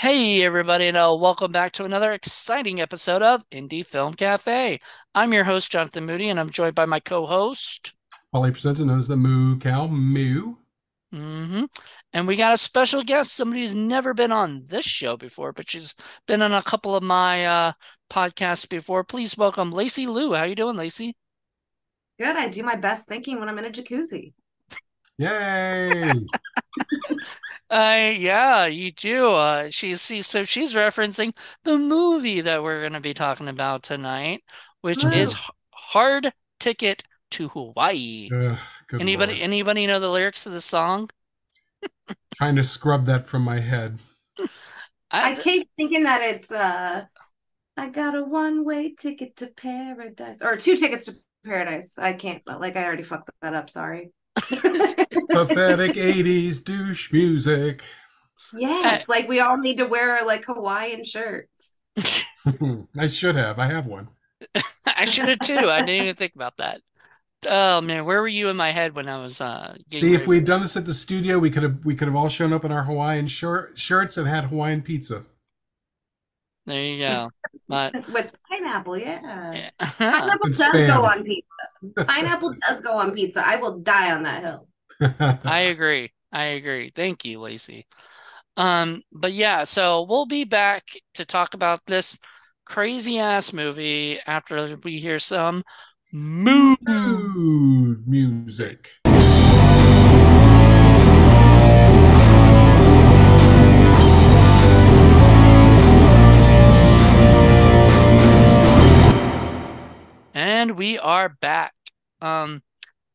Hey, everybody, and uh, welcome back to another exciting episode of Indie Film Cafe. I'm your host, Jonathan Moody, and I'm joined by my co host. Paul Presenza known as the Moo Cow Moo. hmm And we got a special guest, somebody who's never been on this show before, but she's been on a couple of my uh, podcasts before. Please welcome Lacy Lou. How you doing, Lacy? Good. I do my best thinking when I'm in a jacuzzi. Yay! Uh, yeah, you do. Uh, she's see, so she's referencing the movie that we're going to be talking about tonight, which is Hard Ticket to Hawaii. Ugh, Anybody, Lord. anybody know the lyrics to the song? Trying to scrub that from my head. I keep thinking that it's uh I got a one-way ticket to paradise or two tickets to paradise. I can't like I already fucked that up, sorry. Pathetic 80s douche music. Yes, like we all need to wear like Hawaiian shirts. I should have. I have one. I should have too. I didn't even think about that. Oh man, where were you in my head when I was uh See, if we'd for done this? this at the studio, we could have we could have all shown up in our Hawaiian shir- shirts and had Hawaiian pizza. There you go. But With pineapple, yeah. yeah. Pineapple does spam. go on pizza. Pineapple does go on pizza. I will die on that hill. I agree. I agree. Thank you, Lacy. Um, but yeah, so we'll be back to talk about this crazy ass movie after we hear some moo. Mood music. And we are back. Um,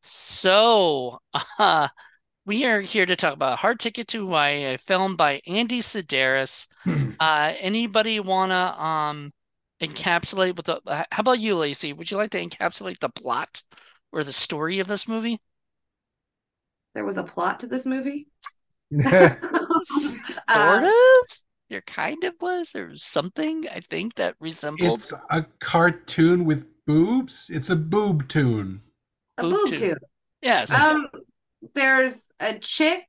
so uh, we are here to talk about Hard Ticket to Hawaii, a film by Andy Sidaris. Uh, anybody wanna um encapsulate with the, how about you, Lacy? Would you like to encapsulate the plot or the story of this movie? There was a plot to this movie. Sort Uh, of. There kind of was. There was something I think that resembled it's a cartoon with boobs. It's a boob tune. a Boob boob tube. tube. yes. Um, there's a chick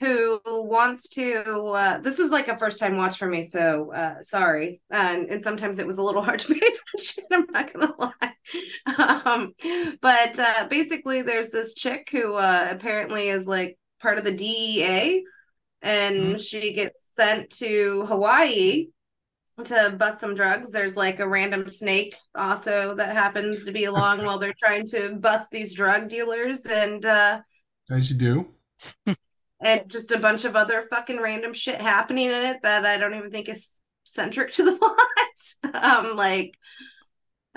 who wants to. Uh, this was like a first time watch for me, so uh, sorry. And and sometimes it was a little hard to pay attention. I'm not gonna lie. Um, but uh, basically, there's this chick who uh, apparently is like part of the DEA, and she gets sent to Hawaii to bust some drugs. There's like a random snake also that happens to be along while they're trying to bust these drug dealers and uh As you do. and just a bunch of other fucking random shit happening in it that I don't even think is centric to the plot. um like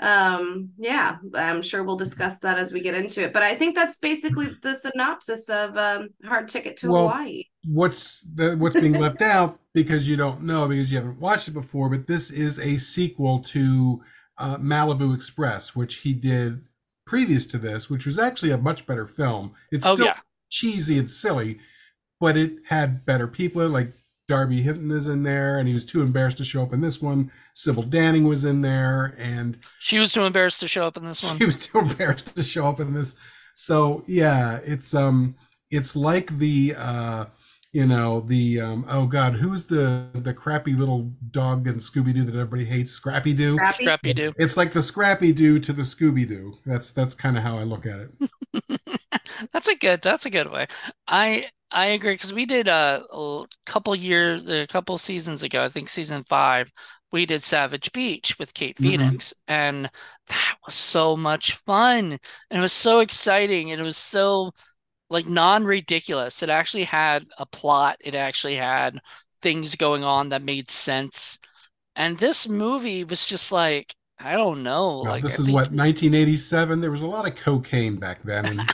um yeah, I'm sure we'll discuss that as we get into it. But I think that's basically the synopsis of um Hard Ticket to Well, Hawaii. what's the, what's being left out because you don't know because you haven't watched it before but this is a sequel to uh, malibu express which he did previous to this which was actually a much better film it's Oh still yeah. cheesy and silly but it had better people like darby hinton is in there and he was too embarrassed to show up in this one sybil danning was in there and She was too embarrassed to show up in this one. she was too embarrassed to show up in this so yeah it's um it's like the uh you know the um oh god who's the the crappy little dog in scooby-doo that everybody hates scrappy-doo Scrappy. Scrappy Doo. it's like the scrappy-doo to the scooby-doo that's that's kind of how i look at it That's a good. That's a good way. I I agree because we did uh, a couple years, a couple seasons ago. I think season five. We did Savage Beach with Kate Mhm. Phoenix, and that was so much fun, and it was so exciting, and it was so like non-ridiculous. It actually had a plot. It actually had things going on that made sense. And this movie was just like, I don't know, like this I is think what 1987 there was a lot of cocaine back then and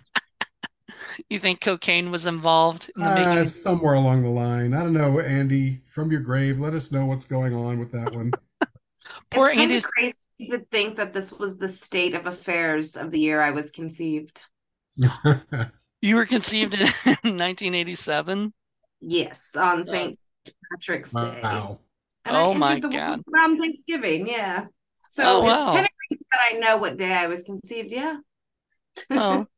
you think cocaine was involved in the uh, making. somewhere along the line i don't know andy from your grave let us know what's going on with that one Poor it's Andy's of crazy to think that this was the state of affairs of the year I was conceived. You were conceived in 1987? Yes, on St. Patrick's Day. wow And Oh I my entered the God. world around Thanksgiving, yeah. So Oh, it's wow. kind of crazy that I know what day I was conceived, yeah. Well,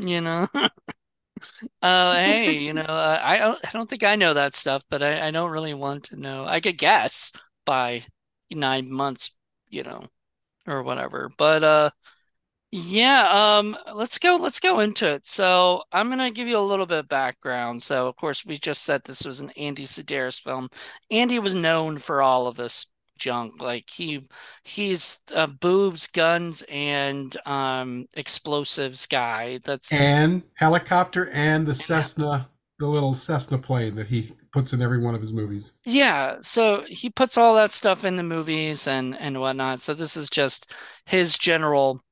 you know. Uh, hey, you know, uh, I don't, I don't think I know that stuff, but I, I don't really want to know. I could guess by nine months, you know, or whatever. But uh, yeah, um, let's go, let's go into it. So I'm gonna give you a little bit of background. So of course, we just said this was an Andy Sidaris film. Andy was known for all of this junk. Like he, he's a boobs, guns, and um explosives guy. That's and helicopter and the Cessna, the little Cessna plane that he puts in every one of his movies. Yeah, so he puts all that stuff in the movies and and whatnot. So this is just his general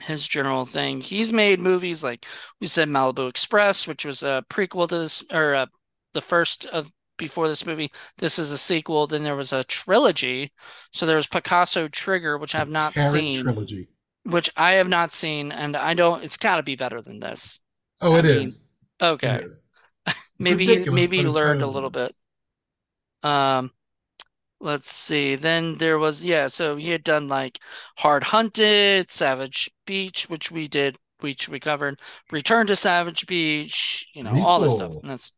his general thing. He's made movies like we said Malibu Express, which was a prequel to this or uh, the first of before this movie. This is a sequel. Then there was a trilogy. So there was Picasso Trigger, which I have not seen, trilogy. which I have not seen, and I don't. It's got to be better than this. Oh, I it mean, is. Okay, It is. Maybe he maybe he learned a little bit. Um, let's see. Then there was yeah. So he had done like Hard Hunted, Savage Beach, which we did, which we covered. Return to Savage Beach, you know, all this stuff. And that's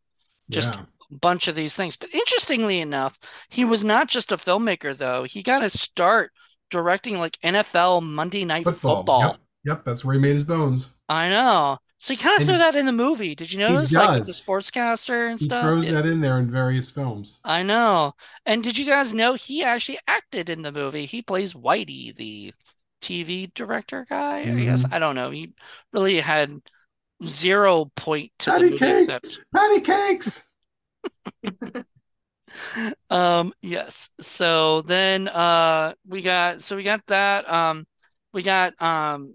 just Yeah. Bunch of these things. But interestingly enough, he was not just a filmmaker though. He got his start directing like NFL Monday Night Football. Football. Yep. Yep. That's where he made his bones. I know. So he kind of threw that in the movie. Did you he notice? Like with the sportscaster and He stuff? throws Yeah. that in there in various films. I know. And did you guys know he actually acted in the movie? He plays Whitey, the TV director guy, I guess. hmm I don't know. He really had zero point to the Patty movie except cakes. Patty cakes. Um yes. So then uh we got so we got that um we got um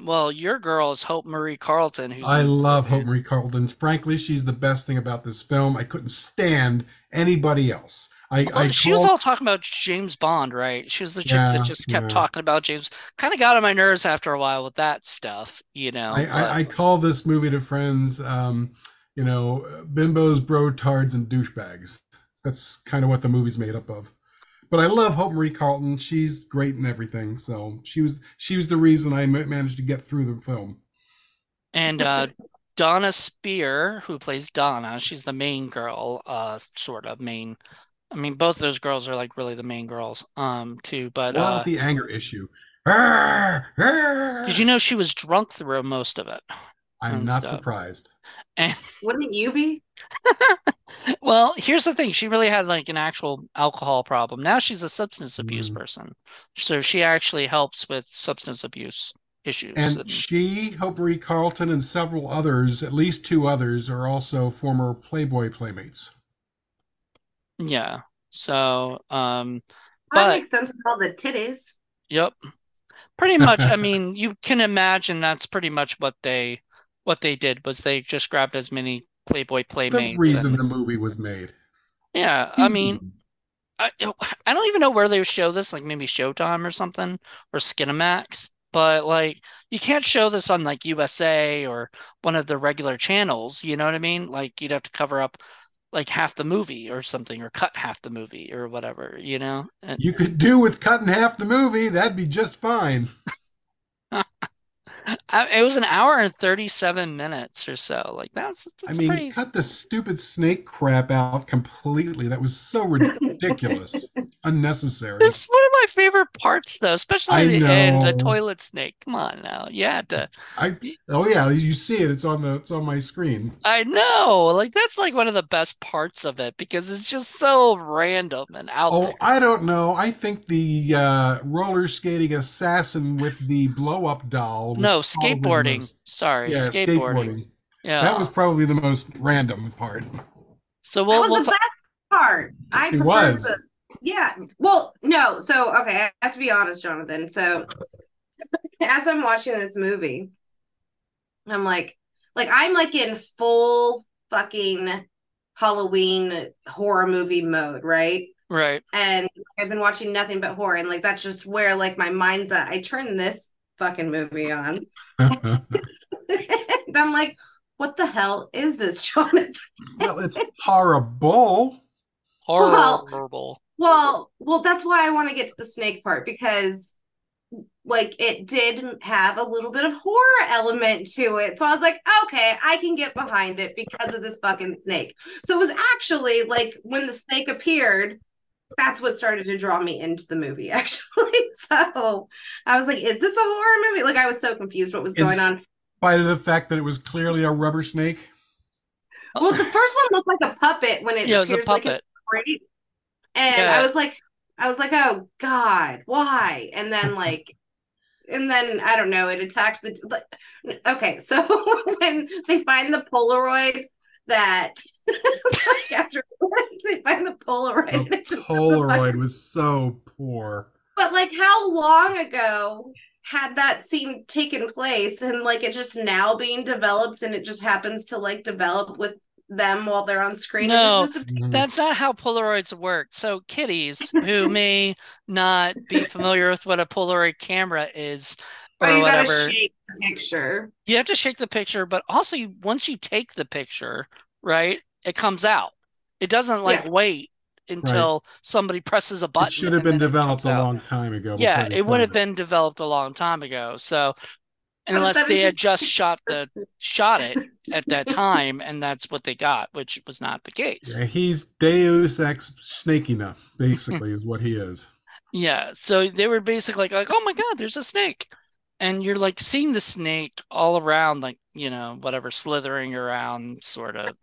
well your girl is Hope Marie Carlton who's I love. Hope Marie Carlton. Frankly, she's the best thing about this film. I couldn't stand anybody else. I Well, I she was all talking about James Bond, right? She was the chick that just kept Yeah. talking about James. Kind of got on my nerves after a while with that stuff, you know. I, But I, I call this movie to friends, um, you know, bimbos, brotards, and douchebags. That's kind of what the movie's made up of. But I love Hope Marie Carlton. She's great in everything. So she was she was the reason I managed to get through the film. and uh Dona Speir, who plays Donna, she's the main girl, uh, sort of main. I mean, both those girls are like really the main girls, um, too. But What uh, the anger issue? Did you know she was drunk through most of it I'm not stuff? surprised. And Wouldn't you be? well, here's the thing: she really had like an actual alcohol problem. Now she's a substance abuse Mm. person, so she actually helps with substance abuse issues. And And she, Hope Marie Carlton, and several others, at least two others, are also former Playboy playmates. yeah, so um, That but makes sense with all the titties. yep. Pretty much, I mean, you can imagine that's pretty much what they what they did was they just grabbed as many Playboy playmates. the reason and the movie was made. yeah, I mean, hmm. I I don't even know where they would show this, like maybe Showtime or something or Skinamax, but like you can't show this on like USA or one of the regular channels, you know what I mean? Like you'd have to cover up like half the movie or something or cut half the movie or whatever, you know? And You could do with cutting half the movie. That'd be just fine. I, it was an hour and 37 minutes or so. Like that's I mean, pretty cut the stupid snake crap out completely. That was so ridiculous, unnecessary. This is one of my favorite parts though, especially I the end, the toilet snake. Come on now. You had to I oh yeah, you see it. It's on the it's on my screen. I know. Like that's like one of the best parts of it because it's just so random and out Oh, there. I don't know. I think the uh, roller skating assassin with the blow up doll was No, skateboarding. most- Sorry, yeah, skateboarding. skateboarding. Yeah. That was probably the most random part. So That we'll was we'll the talk. best part. I It was. the yeah. Well, no. So okay, I have to be honest, Jonathan. So as I'm watching this movie, I'm like, like I'm like in full fucking Halloween horror movie mode, right? Right. And I've been watching nothing but horror, and like that's just where like my mind's at. I turn this fucking movie on, and I'm like, what the hell is this, Jonathan? well, it's horrible. Horrible. Well, well, well, that's why I want to get to the snake part because like it did have a little bit of horror element to it. So I was like, okay, I can get behind it because of this fucking snake. So it was actually like when the snake appeared, that's what started to draw me into the movie, actually. So I was like, is this a horror movie? Like I was so confused what was going on. In spite of the fact that it was clearly a rubber snake. Well, the first one looked like a puppet when it yeah, appears it like a crate. And yeah. I was like, I was like, oh God, why? And then like and then I don't know, it attacked the like, okay, so when they find the Polaroid that like after they find the Polaroid. The Polaroid was so poor. But like how long ago had that scene taken place and like it just now being developed and it just happens to like develop with them while they're on screen. No, mm-hmm. that's not how Polaroids work. So, kiddies who may not be familiar with what a Polaroid camera is, or, or you whatever, gotta shake the picture. You have to shake the picture, but also you, once you take the picture, right, it comes out. It doesn't like yeah. wait until right. somebody presses a button. It should have been developed a long time ago. Yeah, it would have been developed a long time ago. So Oh, unless they had just shot the shot it at that time and that's what they got which was not the case. Yeah, he's deus ex snakina basically is what he is. Yeah so they were basically like, like oh my god there's a snake. And you're like seeing the snake all around like you know whatever slithering around sort of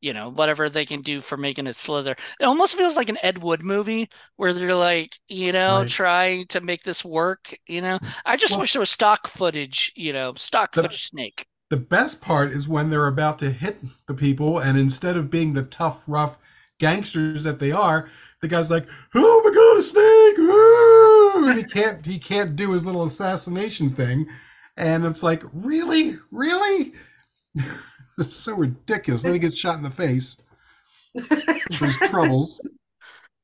you know whatever they can do for making it slither. It almost feels like an ed wood movie where they're like you know right. trying to make this work you know? Mm. I just well, wish there was stock footage you know stock the, footage snake. the best part is when they're about to hit the people and instead of being the tough rough gangsters that they are the guy's like oh my god a snake! And he can't he can't do his little assassination thing. And it's like really? Really It's so ridiculous. Then he gets shot in the face for his troubles.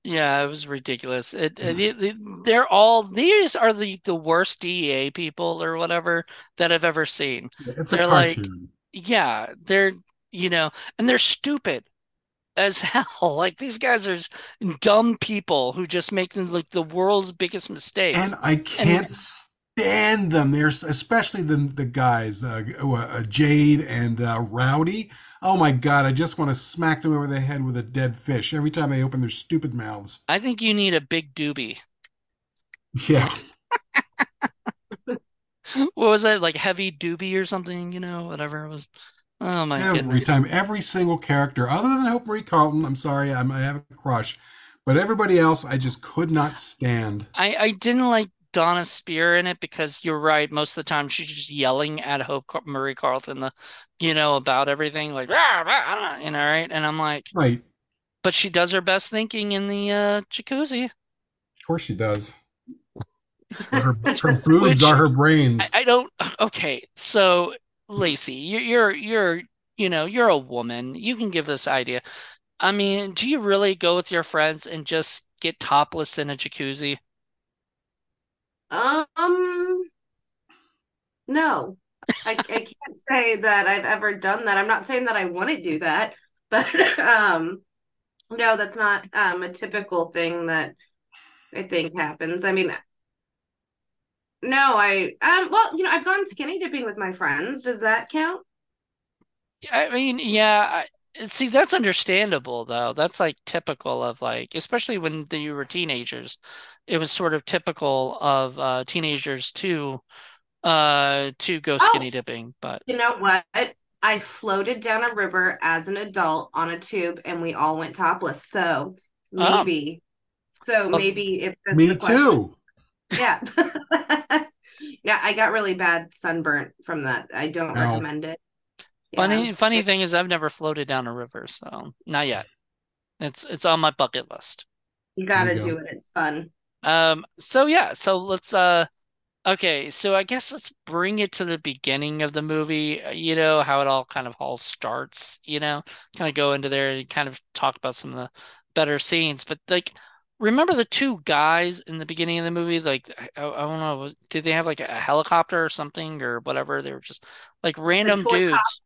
Yeah, it was ridiculous. It, it, mm. it, they're all these are the the worst DEA people or whatever that I've ever seen. It's they're a cartoon. Like, yeah, they're you know, and they're stupid as hell. Like these guys are dumb people who just make like the world's biggest mistakes. And I can't and, stand them. There's especially the the guys, uh, uh, Jade and uh, Rowdy. Oh my god, I just want to smack them over the head with a dead fish every time they open their stupid mouths. I think you need a big doobie. Yeah. what was that like heavy doobie or something? You know, whatever it was. Oh my every goodness. time, every single character, other than Hope Marie Carlton. I'm sorry, I'm, I have a crush, but everybody else, I just could not stand. I I didn't like Dona Speir in it because you're right. Most of the time, she's just yelling at Hope Marie Carlton, the, you know, about everything, like, rah, rah, you know, right? And I'm like, right. But she does her best thinking in the uh, jacuzzi. Of course, she does. Her, her boobs Which, are her brains. I, I, don't. Okay, so Lacy, you're, you're you're you know you're a woman. You can give this idea. I mean, do you really go with your friends and just get topless in a jacuzzi? Um, no, I, I can't say that I've ever done that. I'm not saying that I want to do that, but um, no, that's not um a typical thing that I think happens. I mean, no, I um, well, you know, I've gone skinny dipping with my friends. Does that count? I mean, yeah. See, that's understandable though. That's like typical of like, especially when you were teenagers. It was sort of typical of uh, teenagers to uh to go oh, skinny oh, dipping. But you know what? I floated down a river as an adult on a tube, and we all went topless. So oh. maybe, so maybe if me too. Yeah. yeah, I got really bad sunburnt from that. I don't recommend it. Funny funny thing is I've never floated down a river, so not yet. It's it's on my bucket list. You gotta you go. do it. It's fun. Um so yeah, so let's uh okay, so I guess let's bring it to the beginning of the movie, uh, you know, how it all kind of all starts, you know, kind of go into there and kind of talk about some of the better scenes. But like remember the two guys in the beginning of the movie like I, I don't know did they have like a helicopter or something or whatever they were just like random dudes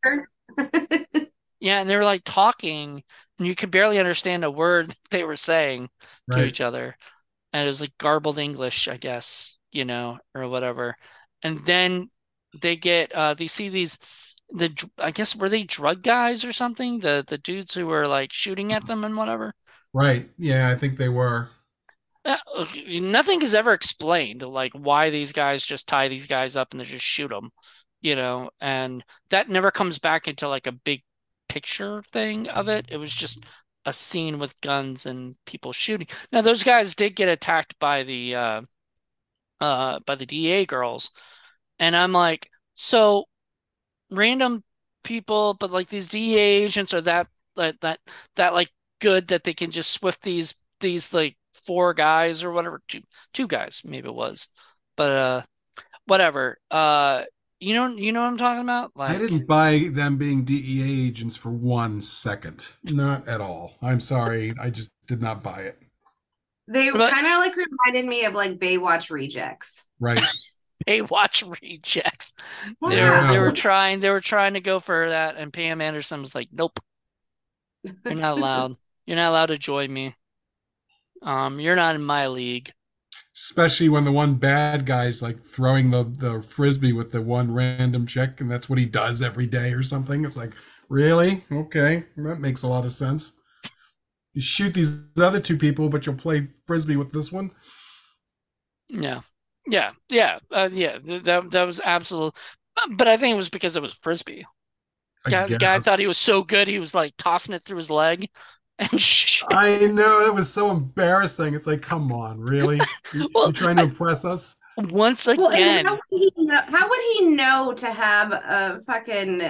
yeah and they were like talking and you could barely understand a word they were saying right. to each other and it was like garbled english i guess you know, or whatever. And then they get uh they see these the I guess were they drug guys or something? The the dudes who were like shooting at them and whatever. Right. Yeah, I think they were. Uh, nothing is ever explained, like why these guys just tie these guys up and they just shoot them, you know, and that never comes back into like a big picture thing of it. It was just a scene with guns and people shooting. Now those guys did get attacked by the uh uh by the DA girls, and I'm like, so random people, but like these DEA agents are that that that that like good that they can just swift these these like four guys or whatever two two guys maybe it was but uh whatever uh you know you know what I'm talking about like I didn't buy them being DEA agents for one second. Not at all. I'm sorry. I just did not buy it. They kind of like reminded me of like Baywatch rejects. Right. Baywatch rejects they were they were trying they were trying to go for that and Pam Anderson was like nope you're not allowed you're not allowed to join me um you're not in my league Especially when the one bad guy's like throwing the, the frisbee with the one random chick, and that's what he does every day or something. It's like, really? Okay. That makes a lot of sense. You shoot these other two people, but you'll play frisbee with this one. Yeah, yeah, yeah, uh, yeah. That that was absolute. But I think it was because it was frisbee. Guy, the guy thought he was so good, he was like tossing it through his leg, I know it was so embarrassing. It's like, come on, really? You, Well, you trying to impress us? once Well, again, how would, he know, how would he know to have a fucking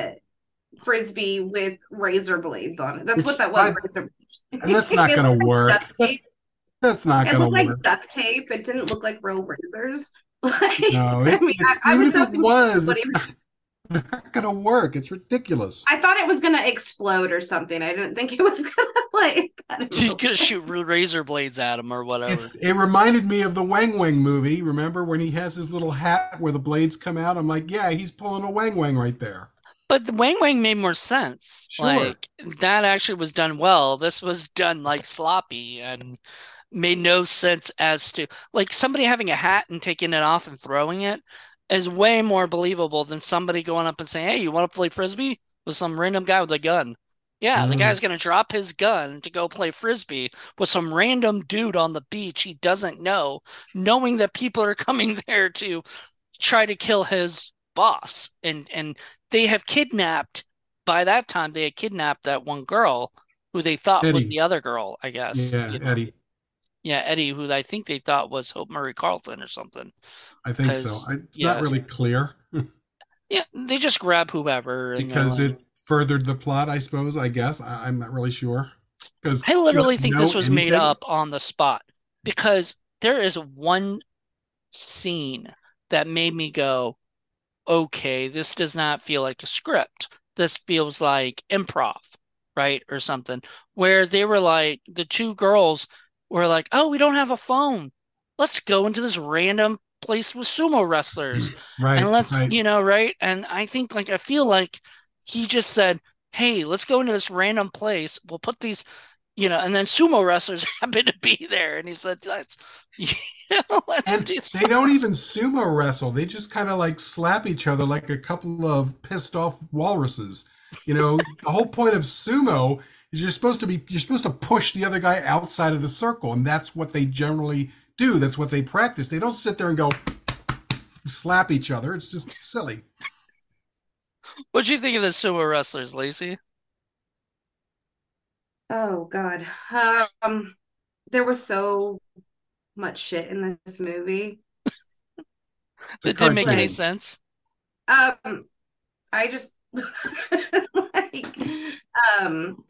frisbee with razor blades on it? That's what that was. I- razor. And that's not going to like work. That's, that's not It going to looked like duct tape. It didn't look like real razors. Like, No, I it, mean, I, I was so it was, it's not, not going to work. It's ridiculous. I thought it was gonna explode or something. I didn't think it was gonna like. You could shoot razor blades at him or whatever. It's, it reminded me of the Wang Wang movie. Remember when he has his little hat where the blades come out? I'm like, yeah, he's pulling a Wang Wang right there. But the Wang Wang made more sense. Sure. Like that actually was done well. This was done like sloppy and made no sense as to like somebody having a hat and taking it off and throwing it is way more believable than somebody going up and saying, "Hey, you want to play frisbee with some random guy with a gun?" Yeah, the Mm. guy's gonna drop his gun to go play frisbee with some random dude on the beach he doesn't know, knowing that people are coming there to try to kill his boss and and they have kidnapped by that time they had kidnapped that one girl who they thought was the other girl i guess Yeah, you know. Eddie. Yeah eddie who i think they thought was hope marie carlton or something I think so. I, it's yeah. not really clear yeah they just grab whoever because like- it furthered the plot, I suppose. I guess I, I'm not really sure. Because i literally think this was made up on the spot because there is one scene that made me go okay this does not feel like a script this feels like improv right or something where they were like the two girls were like oh we don't have a phone let's go into this random place with sumo wrestlers Right. and let's right. you know right and i think like i feel like he just said hey let's go into this random place we'll put these you know and then sumo wrestlers happen to be there and he said let's you know, let's And do they don't even sumo wrestle. They just kind of like slap each other like a couple of pissed off walruses. You know, the whole point of sumo is you're supposed to be you're supposed to push the other guy outside of the circle, and that's what they generally do. That's what they practice. They don't sit there and go slap each other. It's just silly. what'd you think of the sumo wrestlers lacy Oh God. Um, there was so much shit in this movie. It's a that didn't make any sense Um, I just like um,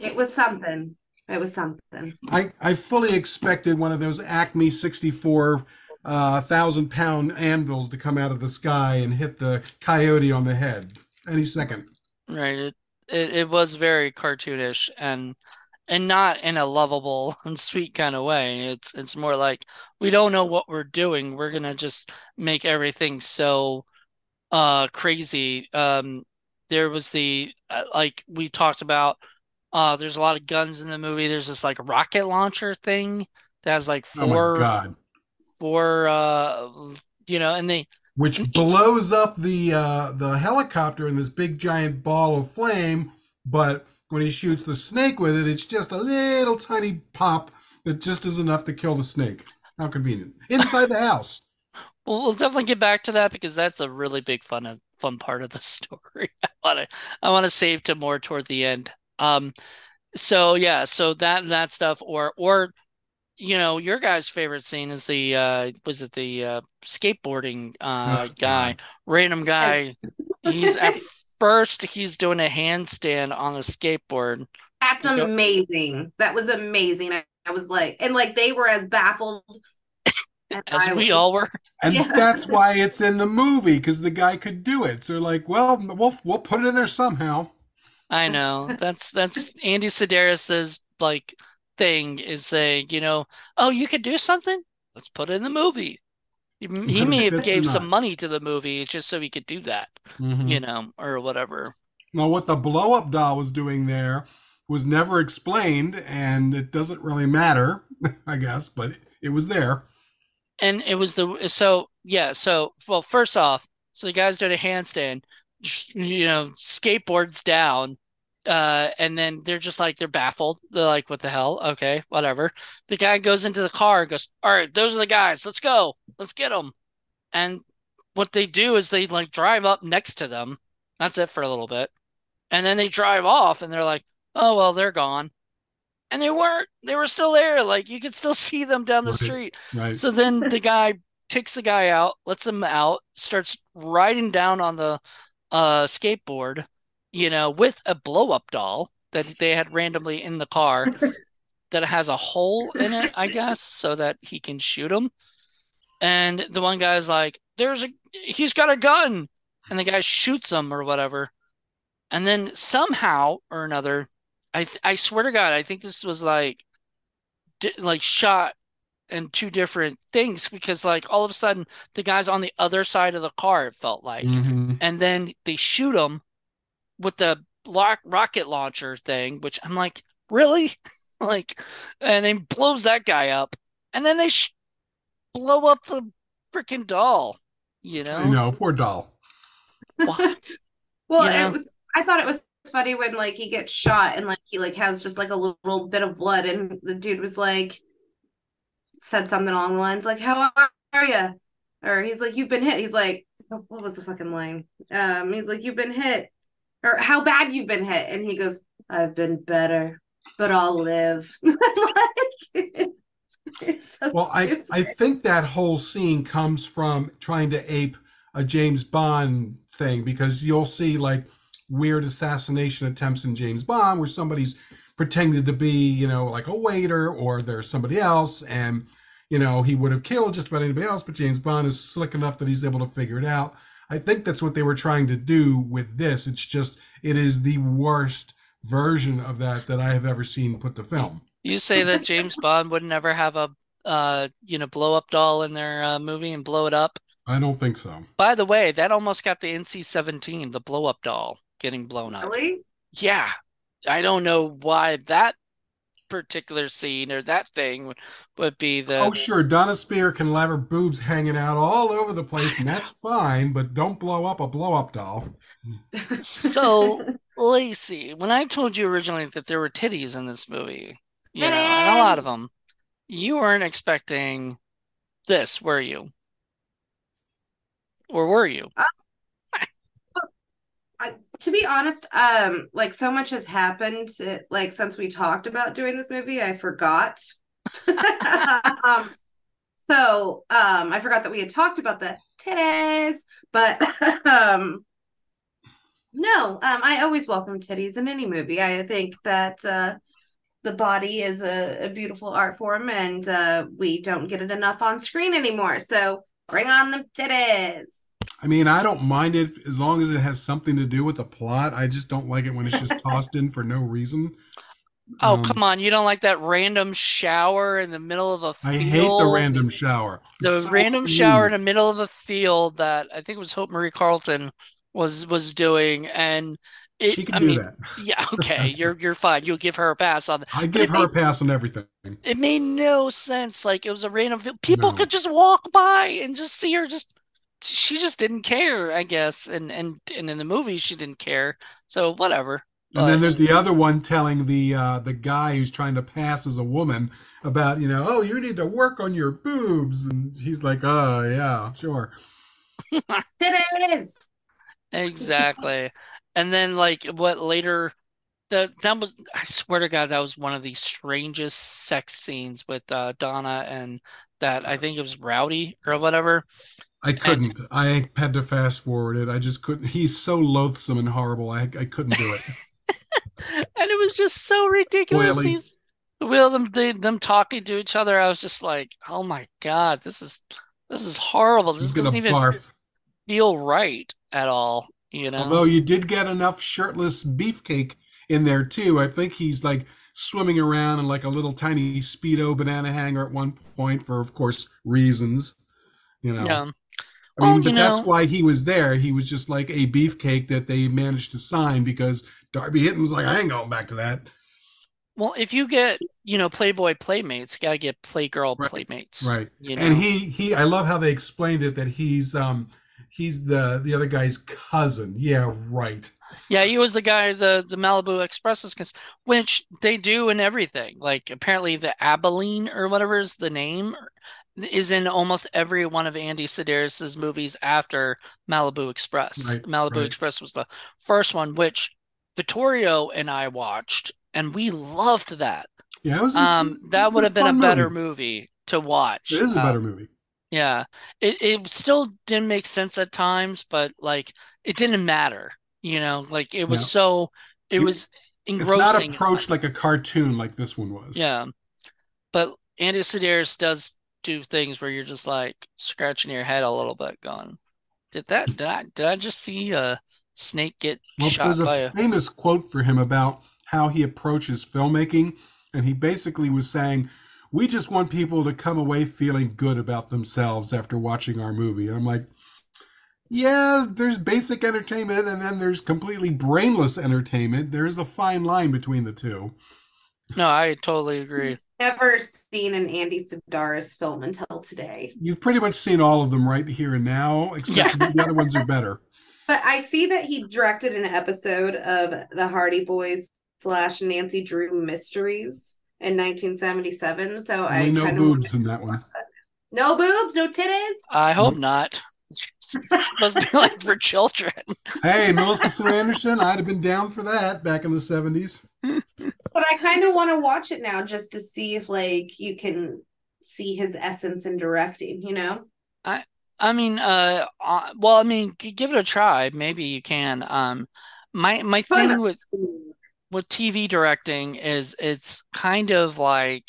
it was something. It was something. I, I fully expected one of those Acme 64 uh, thousand pound anvils to come out of the sky and hit the coyote on the head any second. Right. It, it it was very cartoonish and and not in a lovable and sweet kind of way. It's it's more like we don't know what we're doing. We're gonna just make everything so uh crazy. Um there was the uh, like we talked about uh there's a lot of guns in the movie. There's this like rocket launcher thing that has like Oh my four uh you know, and they which blows up the uh, the helicopter in this big giant ball of flame. But when he shoots the snake with it, it's just a little tiny pop that just is enough to kill the snake. How convenient! Inside the house. Well, we'll definitely get back to that because that's a really big fun fun part of the story. I want to I want to save to more toward the end. Um, so yeah, so that that stuff, or or you know, your guy's favorite scene is the uh was it the uh skateboarding uh oh, guy, God. random guy. He's at first he's doing a handstand on a skateboard. That's amazing. That was amazing. I, I was like, and like they were as baffled as I we was. all were. And yeah. that's why it's in the movie because the guy could do it. So like, well, we'll we'll put it in there somehow. I know. That's that's Andy Sidaris's like thing is saying, you know, oh, you could do something. Let's put it in the movie. He, he may have gave some money to the movie just so he could do that, mm-hmm. you know, or whatever. Now, what the blow up doll was doing there was never explained, and it doesn't really matter, I guess, but it was there. And it was the so yeah. So well, first off, so the guys did a handstand, you know, skateboards down, uh, and then they're just like they're baffled. They're like, "What the hell?" Okay, whatever. The guy goes into the car and goes, "All right, those are the guys. Let's go. Let's get them." And what they do is they like drive up next to them. That's it for a little bit, and then they drive off, and they're like, "Oh well, they're gone." And they weren't. They were still there. Like you could still see them down the right, street. Right. So then the guy takes the guy out, lets him out, starts riding down on the uh, skateboard you know, with a blow up doll that they had randomly in the car that has a hole in it, I guess, so that he can shoot him. And the one guy's like, "There's a he's got a gun," and the guy shoots him or whatever. And then somehow or another, I I swear to God, I think this was like like shot in two different things because like all of a sudden the guy's on the other side of the car it felt like mm-hmm. and then they shoot him with the rocket launcher thing, which I'm like, really? like, and then blows that guy up, and then they sh- blow up the freaking doll. You know? I know, poor doll. What? well, you know? it was. I thought it was funny when like he gets shot and like he like has just like a little bit of blood, and the dude was like, said something along the lines like, "How are you?" Or he's like, "You've been hit." He's like, "What was the fucking line?" Um, he's like, "You've been hit." Or how bad you've been hit. And he goes i've been better but i'll live. Like, so well i i think that whole scene comes from trying to ape a james bond thing because you'll see like weird assassination attempts in james bond where somebody's pretended to be you know like a waiter or there's somebody else and you know he would have killed just about anybody else but james bond is slick enough that he's able to figure it out I think that's what they were trying to do with this. It's just it is the worst version of that that I have ever seen put to film. You say that James Bond would never have a uh, you know blow up doll in their uh, movie and blow it up. I don't think so. By the way, that almost got the NC-17, the blow up doll getting blown up. Really? Yeah. I don't know why that particular scene or that thing would, would be the oh sure dona speir can have her boobs hanging out all over the place and that's fine but don't blow up a blow up doll. So lacy when i told you originally that there were titties in this movie you know and a lot of them you weren't expecting this were you? Or were you uh, to be honest, um, like so much has happened, like since we talked about doing this movie, I forgot. um, so um, I forgot that we had talked about the titties, but um, no, um, I always welcome titties in any movie. I think that uh, the body is a, a beautiful art form, and uh, we don't get it enough on screen anymore. So bring on the titties. I mean, I don't mind it as long as it has something to do with the plot. I just don't like it when it's just tossed in for no reason. Oh, um, come on. You don't like that random shower in the middle of a field? I hate the random shower. The so random shower in the middle of a field that I think it was Hope Marie Carlton was was doing and It, she can I do mean, that. yeah, okay, you're you're fine. You'll give her a pass on that. I give her a pass on everything. it made no sense. Like it was a random. vi- People No. could just walk by and just see her. Just she just didn't care, I guess. And and and in the movie, she didn't care. So whatever. And then there's the other one telling the uh, the guy who's trying to pass as a woman about you know oh you need to work on your boobs and he's like oh yeah sure Titties. exactly. And then like what later. That that was I swear to God that was one of the strangest sex scenes with uh, Donna and that I think it was Rowdy or whatever. I couldn't I had to fast forward it I just couldn't he's so loathsome and horrible I I couldn't do it and it was just so ridiculous. oily He's will them they, them talking to each other. I was just like, oh my God, this is this is horrible. This doesn't even barf feel right at all, you know? although you did get enough shirtless beefcake in there too I think he's like swimming around in like a little tiny speedo banana hanger at one point for of course reasons you know Yeah. I mean, Well, you but that's why he was there. He was just like a beefcake that they managed to sign because Darby Hinton was like, I ain't going back to that. well, if you get, you know, Playboy playmates, you gotta get Playgirl Right, playmates, right. you And he he I love how they explained it that he's um he's the the other guy's cousin. Yeah, right. Yeah, he was the guy, the the Malibu Expresses, cons- which they do in everything. Like apparently the Abilene or whatever is the name is in almost every one of Andy Sidaris's movies after Malibu Express. Right, Malibu right. Express was the first one, which Vittorio and I watched, and we loved that. Yeah, it was it's, Um, that it's would have been a better movie. movie to watch. It is a better movie. yeah, it it still didn't make sense at times, but like it didn't matter, you know, like it was No. so it It, was it's not approached like a cartoon like this one was. Yeah, but Andy Sidaris does do things where you're just like scratching your head a little bit, going, "Did that? Did I? Did I just see a snake get Well, shot there's by a a?" famous quote for him about how he approaches filmmaking, and he basically was saying, "We just want people to come away feeling good about themselves after watching our movie." And I'm like, "Yeah, there's basic entertainment, and then there's completely brainless entertainment. There is a fine line between the two." No, I totally agree. Never seen an Andy Sidaris film until today. You've pretty much seen all of them right here and now, Yeah, except the other ones are better. But I see that he directed an episode of the Hardy Boys slash Nancy Drew Mysteries in 1977. So Only I no kind of boobs in that one. no boobs, no titties. I hope Nope. not. It's supposed to be like for children. Hey, Melissa Sue Anderson, I'd have been down for that back in the 70s. But I kind of want to watch it now just to see if like you can see his essence in directing, you know? I I mean, uh, uh, well, I mean, give it a try. Maybe you can. Um, my my Probably thing with with TV directing is it's kind of like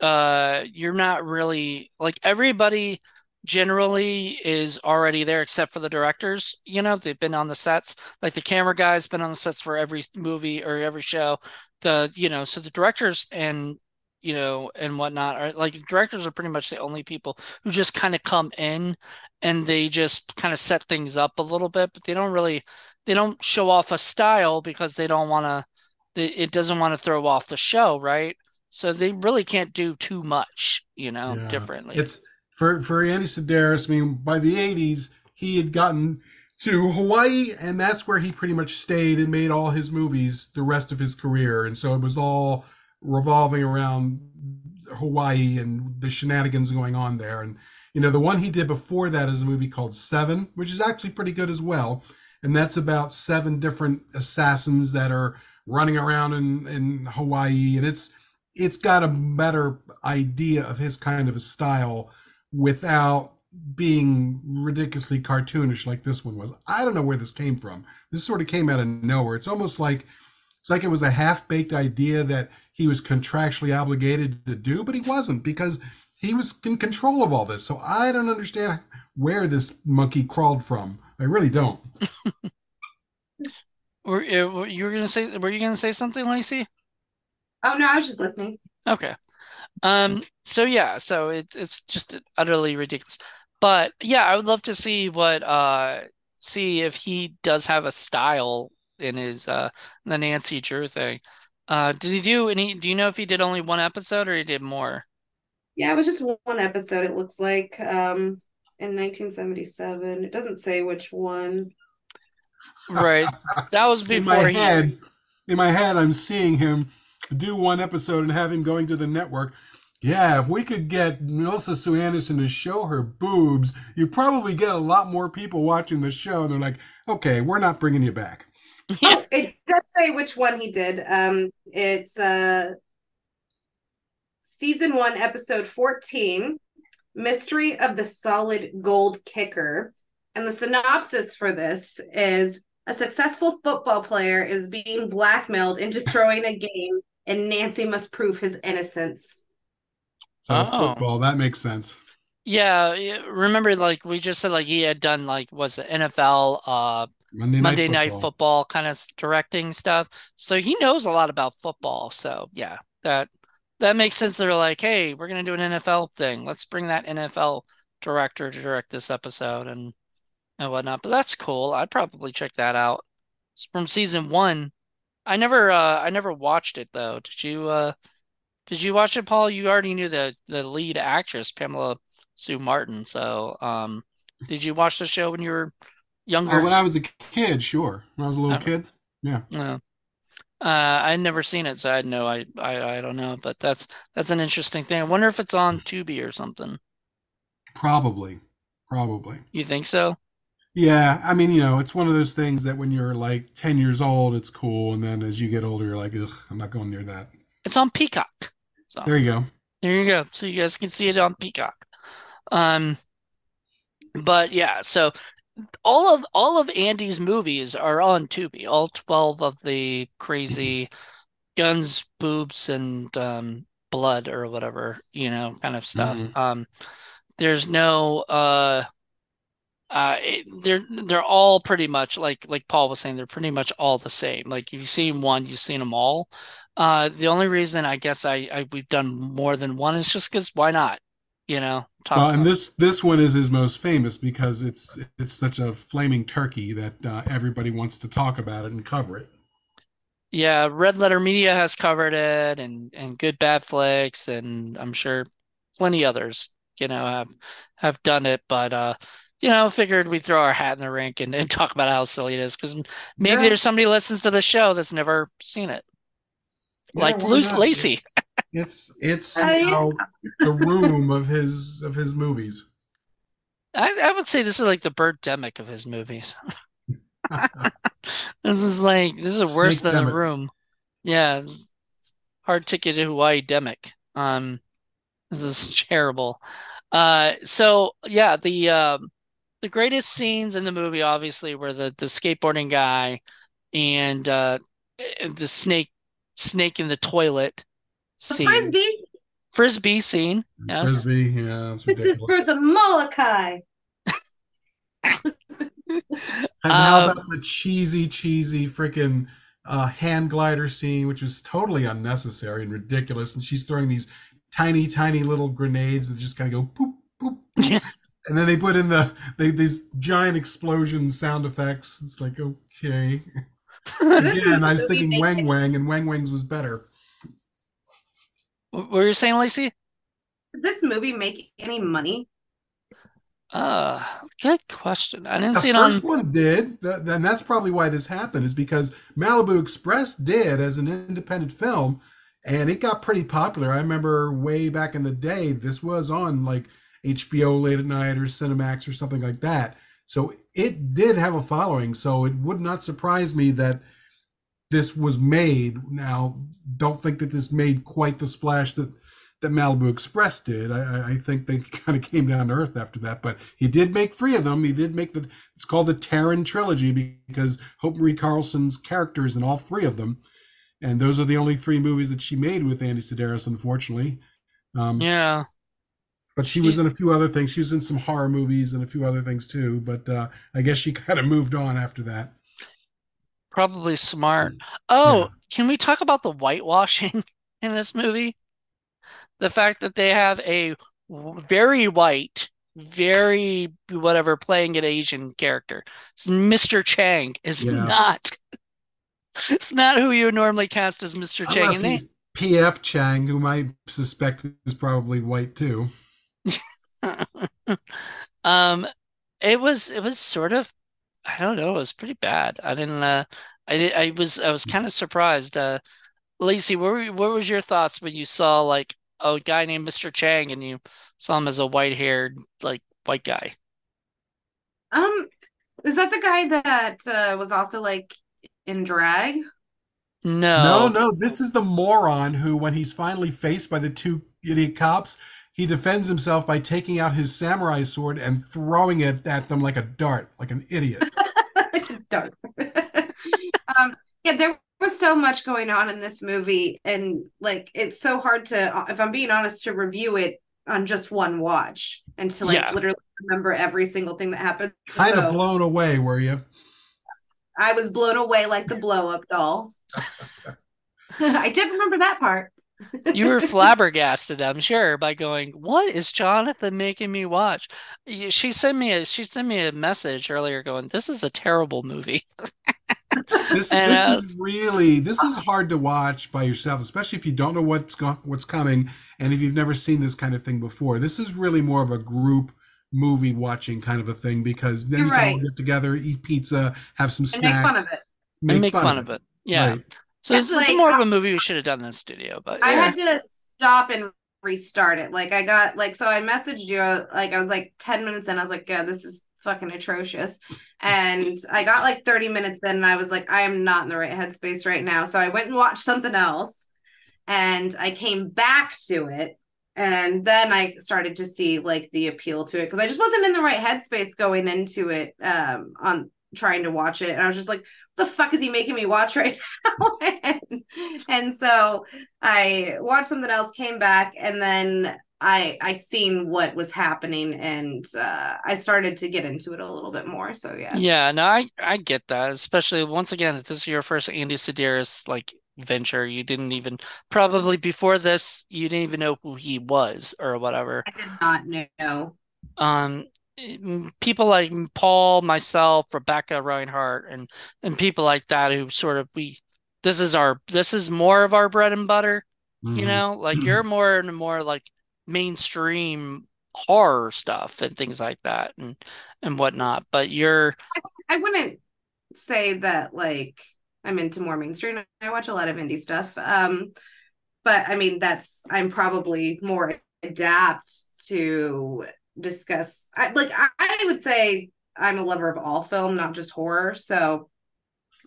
uh you're not really like everybody generally is already there except for the directors. You know, they've been on the sets. Like the camera guy's been on the sets for every movie or every show. The, you know, so the directors and you know and whatnot are like directors are pretty much the only people who just kind of come in and they just kind of set things up a little bit, but they don't really they don't show off a style because they don't want to it doesn't want to throw off the show, right? So they really can't do too much, you know, Yeah, differently. it's for for Andy Sidaris. I mean, by the '80s, he had gotten to Hawaii, and that's where he pretty much stayed and made all his movies the rest of his career. And so it was all revolving around Hawaii and the shenanigans going on there. And you know, the one he did before that is a movie called Seven, which is actually pretty good as well. And that's about seven different assassins that are running around in in Hawaii, and it's it's got a better idea of his kind of a style without being ridiculously cartoonish like this one was. I don't know where this came from. This sort of came out of nowhere. It's almost like it's like it was a half-baked idea that he was contractually obligated to do, but he wasn't because he was in control of all this. So I don't understand where this monkey crawled from. I really don't. Were, uh, were you were gonna say were you gonna say something, Lacy? Oh no, I was just listening. Okay. Um, so yeah, so it's it's just utterly ridiculous. But yeah, I would love to see what uh see if he does have a style in his uh the Nancy Drew thing. Uh, did he do any? Do you know if he did only one episode or he did more? Yeah, it was just one episode. It looks like um in 1977. It doesn't say which one. Right. That was before in my before he. head, in my head, I'm seeing him do one episode and have him going to the network. Yeah, if we could get Melissa Sue Anderson to show her boobs, you'd probably get a lot more people watching the show. And they're like, okay, we're not bringing you back. Yeah. It does say which one he did. Um, it's uh season one, episode 14, Mystery of the Solid Gold Kicker. And the synopsis for this is a successful football player is being blackmailed into throwing a game, and Nancy must prove his innocence. So Oh. football, that makes sense. Yeah, remember like we just said like he had done like was the NFL uh Monday Night Monday Night Football. Football kind of directing stuff. So he knows a lot about football. So yeah, that that makes sense. They're like, hey, we're gonna do an NFL thing. Let's bring that NFL director to direct this episode and and whatnot. But that's cool. I'd probably check that out. It's from season one. I never uh I never watched it though. Did you uh did you watch it, Paul? You already knew the the lead actress, Pamela Sue Martin. So um did you watch the show when you were younger? Oh, when I was a kid, sure. When I was a little Uh, kid, yeah. Yeah. Uh, I'd never seen it, so I know I, I I don't know, but that's that's an interesting thing. I wonder if it's on Tubi or something. Probably, probably. You think so? Yeah, I mean, you know, it's one of those things that when you're like 10 years old, it's cool. And then as you get older, you're like, ugh, I'm not going near that. It's on Peacock. So There you go. there you go. So you guys can see it on Peacock. Um, but yeah, so all of all of Andy's movies are on Tubi. All 12 of the crazy guns, boobs, and um blood or whatever, you know, kind of stuff. Mhm. Um, there's no uh uh it, they're they're all pretty much like like Paul was saying they're pretty much all the same. Like if you've seen one you've seen them all. Uh the only reason I guess I, I we've done more than one is just because why not? You know talk Well, and this this one is his most famous because it's it's such a flaming turkey that uh, everybody wants to talk about it and cover it. yeah Red Letter Media has covered it and and Good Bad Flicks and I'm sure plenty others you know have have done it. But uh you know figured we'd throw our hat in the rink and, and talk about how silly it is because maybe Yeah. there's somebody who listens to the show that's never seen it Yeah, like why Luce not? Lacy It's it's you know, the room of his of his movies. I, I would say this is like the Birdemic of his movies. This is like this is worse than the room. Yeah, it's, it's hard ticket to Hawaii demic. Um, this is terrible. Uh, so yeah, the um the greatest scenes in the movie obviously were the the skateboarding guy and uh the snake snake in the toilet The scene. frisbee. Frisbee scene. Yes. Frisbee, yeah, it's This is for the Molokai. And how Um, about the cheesy, cheesy freaking uh, hand glider scene, which was totally unnecessary and ridiculous. And she's throwing these tiny, tiny little grenades that just kind of go poop, poop, poop. Yeah. And then they put in the they, these giant explosion sound effects. It's like okay. This Again, I was thinking made- Weng Weng, and Weng Weng's was better. What were you saying, Lacy? Did this movie make any money? Uh, good question. I didn't The see it on. first one did, th- and that's probably why this happened. Is because Malibu Express did as an independent film, and it got pretty popular. I remember way back in the day, this was on like HBO late at night or Cinemax or something like that. So it did have a following. So it would not surprise me that this was made. Now, don't think that this made quite the splash that that Malibu Express did. I, I- think they kind of came down to earth after that. But he did make three of them. He did make the. It's called the Terran trilogy because Hope Marie Carlton's characters in all three of them, and those are the only three movies that she made with Andy Sidaris, unfortunately. Um, Yeah. But she was in a few other things. She was in some horror movies and a few other things too. But uh, I guess she kind of moved on after that. Probably smart. Oh, Yeah. can we talk about the whitewashing in this movie? The fact that they have a very white, very whatever playing an Asian character. Mr. Chang is Yeah. not it's not who you normally cast as Mr. Chang. Unless And they- he's P.F. Chang, whom I suspect is probably white too. um, it was it was sort of I don't know, it was pretty bad. I didn't uh I did I was I was kind of surprised. Uh Lacy, what were, what was your thoughts when you saw like a guy named Mr. Chang and you saw him as a white-haired like white guy? Um, is that the guy that uh, was also like in drag? No, No. no, this is the moron who, when he's finally faced by the two idiot cops, he defends himself by taking out his samurai sword and throwing it at them like a dart, like an idiot. It's dark. um, yeah, there was so much going on in this movie, and like it's so hard to, if I'm being honest, to review it on just one watch and to like Yeah. literally remember every single thing that happened. Kind So of blown away, were you? I was blown away like the blow up doll. I did remember that part. You were flabbergasted, I'm sure, by going, "What is Jonathan making me watch?" She sent me a she sent me a message earlier going, "This is a terrible movie." This And, this uh, is really this is hard to watch by yourself, especially if you don't know what's go- what's coming and if you've never seen this kind of thing before. This is really more of a group movie watching kind of a thing because then You're you can all right. get together, eat pizza, have some And make snacks, fun of it. and make fun of it. Yeah. Right. So Yeah, it's, it's like, more of a movie we should have done in the studio, but I had to stop and restart it. Like I got like so I messaged you like I was like 10 minutes in. I was like, yeah, this is fucking atrocious. And I got like 30 minutes in and I was like, I am not in the right headspace right now. So I went and watched something else and I came back to it. And then I started to see like the appeal to it because I just wasn't in the right headspace going into it um on trying to watch it. And I was just like, the fuck is he making me watch right now? and, and so I watched something else, came back, and then I I seen what was happening, and uh, I started to get into it a little bit more. So yeah, Yeah, no, I I get that. Especially once again, if this is your first Andy Sidaris like venture, you didn't even probably before this, you didn't even know who he was or whatever. I did not know. Um, people like Paul, myself, Rebecca Reinhardt, and and people like that who sort of we this is our this is more of our bread and butter, you Mhm. know? Like you're more and more like mainstream horror stuff and things like that and and whatnot. But you're I wouldn't say that like I'm into more mainstream. I watch a lot of indie stuff. Um, but I mean that's I'm probably more adapt to discuss. I like I, would say I'm a lover of all film, not just horror. So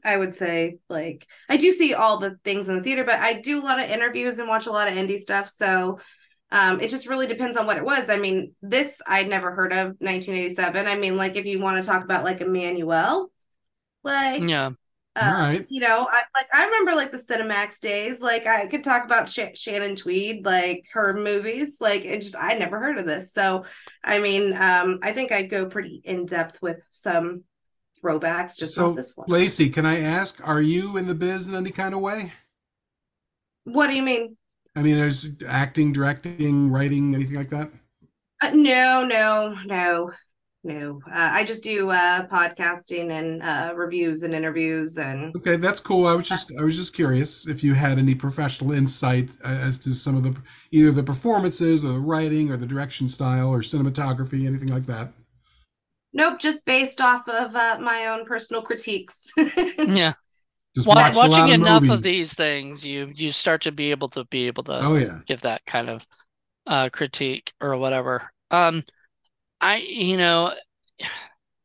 I would say like I do see all the things in the theater, but I do a lot of interviews and watch a lot of indie stuff. So um, it just really depends on what it was. I mean, this I'd never heard of 1987. I mean, like if you want to talk about like Emmanuel, like yeah. Uh, All right. you know, I like I remember like the Cinemax days. Like I could talk about Sh- Shannon Tweed, like her movies. Like it just I never heard of this. So I mean, um, I think I'd go pretty in depth with some throwbacks, just So, this one. Lacy, can I ask, are you in the biz in any kind of way? What do you mean? I mean, there's acting, directing, writing, anything like that? Uh, no, no, no, no. Uh, I just do uh, podcasting and uh, reviews and interviews and Okay, that's cool. I was just I was just curious if you had any professional insight uh, as to some of the either the performances or the writing or the direction style or cinematography, anything like that. nope, just based off of uh, my own personal critiques. Yeah. Just Wa- watched watching of enough of these things, you you start to be able to be able to Oh yeah. give that kind of uh critique or whatever. Um I you know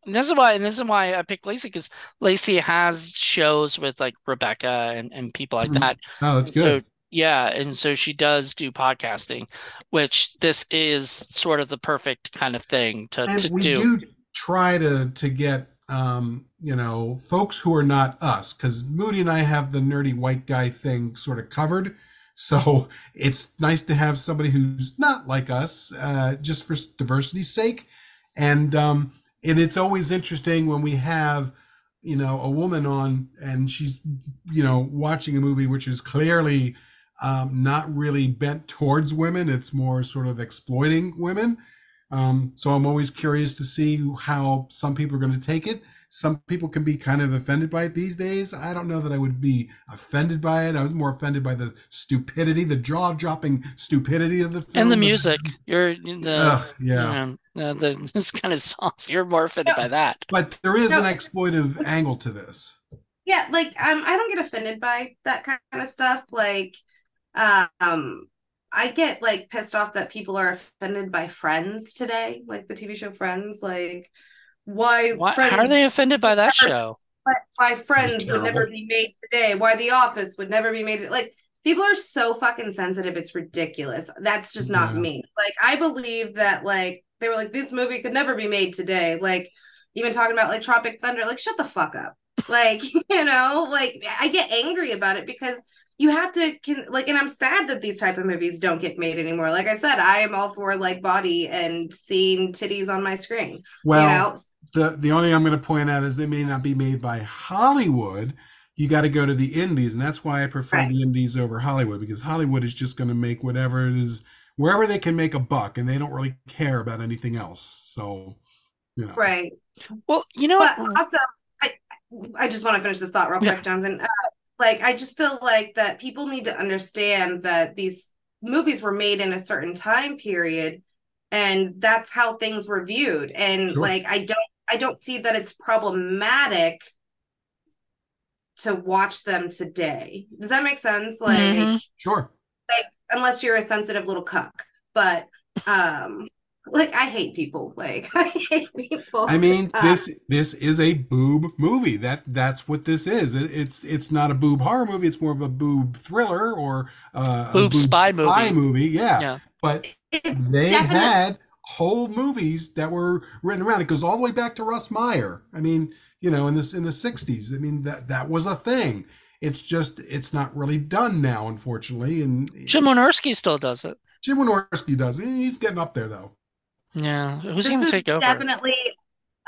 this is why and this is why I picked Lacy because Lacy has shows with like Rebecca and, and people like Mhm. that. Oh, that's So good. yeah, and so she does do podcasting, which this is sort of the perfect kind of thing to, and to we do. do try to to get um you know folks who are not us because moody and i have the nerdy white guy thing sort of covered so it's nice to have somebody who's not like us uh just for diversity's sake. And um and it's always interesting when we have you know a woman on and she's you know watching a movie which is clearly um, not really bent towards women. It's more sort of exploiting women. Um, so I'm always curious to see how some people are going to take it. Some people can be kind of offended by it these days. I don't know that I would be offended by it. I was more offended by the stupidity, the jaw-dropping stupidity of the film. And the music. You're the Ugh, yeah. you know, uh, the this kind of songs. You're more offended by that. But there is No. an exploitive angle to this. Yeah, like um, I don't get offended by that kind of stuff. Like, um, I get like pissed off that people are offended by Friends today, like the TV show Friends. Like, why? Why, Friends, how are they offended by that Never- show? why- Why Friends would never be made today? Why The Office would never be made? Like, people are so fucking sensitive. It's ridiculous. That's just not Yeah. me. Like, I believe that like they were like this movie could never be made today. Like, even talking about like Tropic Thunder. Like, shut the fuck up. Like, you know, like I get angry about it because you have to can like and I'm sad that these type of movies don't get made anymore. Like I said, I am all for like body and seeing titties on my screen. Well, you know, the the only thing I'm going to point out is they may not be made by Hollywood. You got to go to the indies, and that's why I prefer Right. the indies over Hollywood because Hollywood is just going to make whatever it is wherever they can make a buck, and they don't really care about anything else. So, you know, right. Well, you know But what? also, I I just want to finish this thought real quick, Yeah. Jonathan. Uh, like I just feel like that people need to understand that these movies were made in a certain time period, and that's how things were viewed. And Sure. like I don't I don't see that it's problematic to watch them today. Does that make sense? Like Mhm. sure. unless you're a sensitive little cuck. But um like I hate people. Like I hate people. I mean, Uh, this this is a boob movie. That that's what this is. It, it's it's not a boob horror movie. It's more of a boob thriller or uh, a Boob spy movie. movie. Yeah. Yeah. But it's they definitely had whole movies that were written around. It goes all the way back to Russ Meyer. I mean, you know, in this in the '60s. I mean, that that was a thing. It's just it's not really done now, unfortunately. And Jim Wynorski still does it. Jim Wynorski does. it. He's getting up there though. Yeah. Who's going to take over? definitely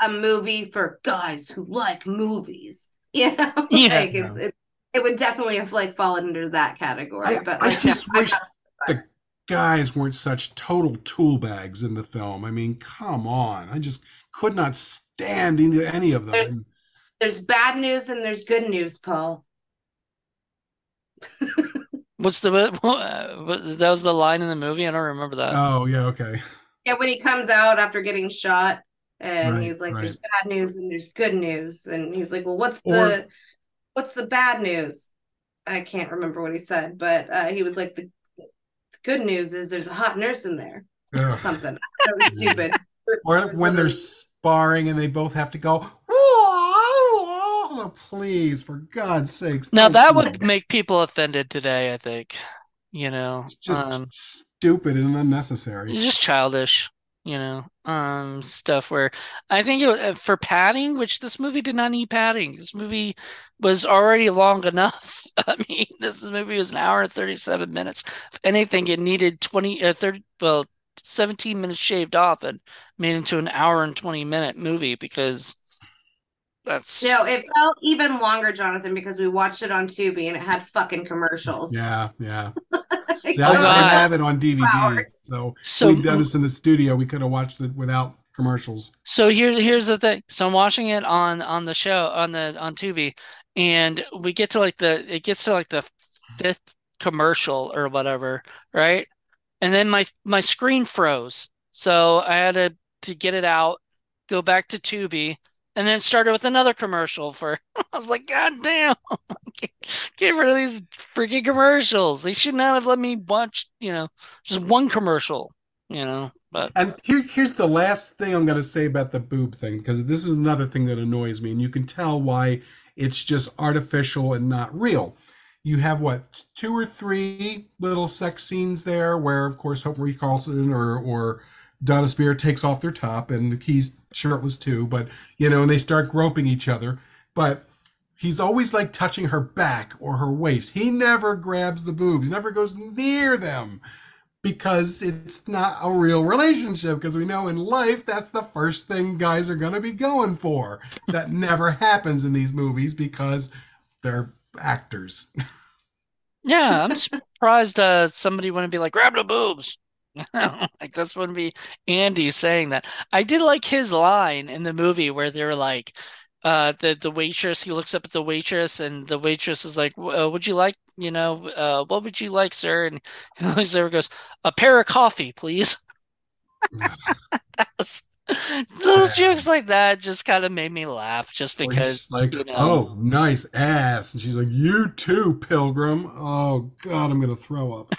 a movie for guys who like movies. You know, Yeah. like it's, it, it would definitely have like fallen under that category. I, but I just no, wish got- the guys weren't such total tool bags in the film. I mean, come on. I just could not stand into any of them. There's- there's bad news and there's good news, Paul. What's the uh, what- that was the line in the movie? I don't remember that. oh, yeah, okay. Yeah, when he comes out after getting shot and Right, he's like, right. There's bad news and there's good news. And he's like, Well, what's Or- the what's the bad news? I can't remember what he said, but uh, he was like the, the good news is there's a hot nurse in there. Ugh. Something. That was stupid. Or when they're sparring and they both have to go, oh, please, for God's sakes. now that do would make people offended today, I think. You know, It's just um, stupid and unnecessary. just childish, you know, um, stuff where I think it, uh, for padding, which this movie did not need padding. This movie was already long enough. I mean, this movie was an hour and 37 minutes. If anything, it needed 20, uh, 30, well, 17 minutes shaved off and made into an hour and 20 minute movie because that's No, it felt even longer, Jonathan, because we watched it on Tubi and it had fucking commercials. Yeah, yeah. Like, See, I. I have it on DVD, hours. so so we've done this in the studio. We could have watched it without commercials. So here's here's the thing. So I'm watching it on on the show on the on Tubi, and we get to like the it gets to like the fifth commercial or whatever, right? And then my my screen froze. So I had to to get it out, go back to Tubi, and then started with another commercial for I was like, God damn, get, get rid of these freaking commercials. They should not have let me watch, you know, just one commercial, you know. But And here, here's the last thing I'm going to say about the boob thing, because this is another thing that annoys me, and you can tell why it's just artificial and not real. You have what two or three little sex scenes there, where of course Hope Marie Carlton or or Dona Speir takes off their top, and he's shirtless too, but you know, and they start groping each other, but. He's always like touching her back or her waist. He never grabs the boobs, never goes near them because it's not a real relationship because we know in life that's the first thing guys are going to be going for that never happens in these movies because they're actors Yeah, I'm surprised uh somebody wouldn't be like, grab the boobs. Like that's wouldn't be Andy saying that. I did like his line in the movie where they were like, uh the the waitress he looks up at the waitress and the waitress is like uh, would you like you know uh what would you like sir and he looks over and goes a pair of coffee please that was, little jokes like that just kind of made me laugh just because like, you know oh, nice ass, and she's like, you too, pilgrim. Oh God, I'm gonna throw up.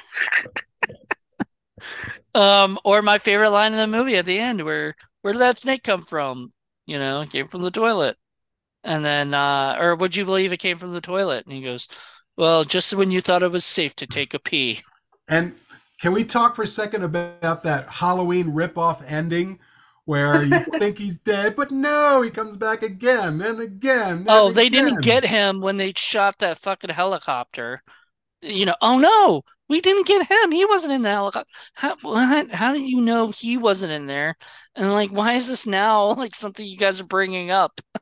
Um or my favorite line in the movie at the end where where did that snake come from you know it came from the toilet and then uh or would you believe it came from the toilet and he goes well just when you thought it was safe to take a pee And can we talk for a second about that Halloween ripoff ending where you think he's dead, but no, he comes back again and again. and Oh, they didn't get him when they shot that fucking helicopter. You know, oh no, we didn't get him. He wasn't in the helicopter. How, what? How do you know he wasn't in there? And like, why is this now like something you guys are bringing up?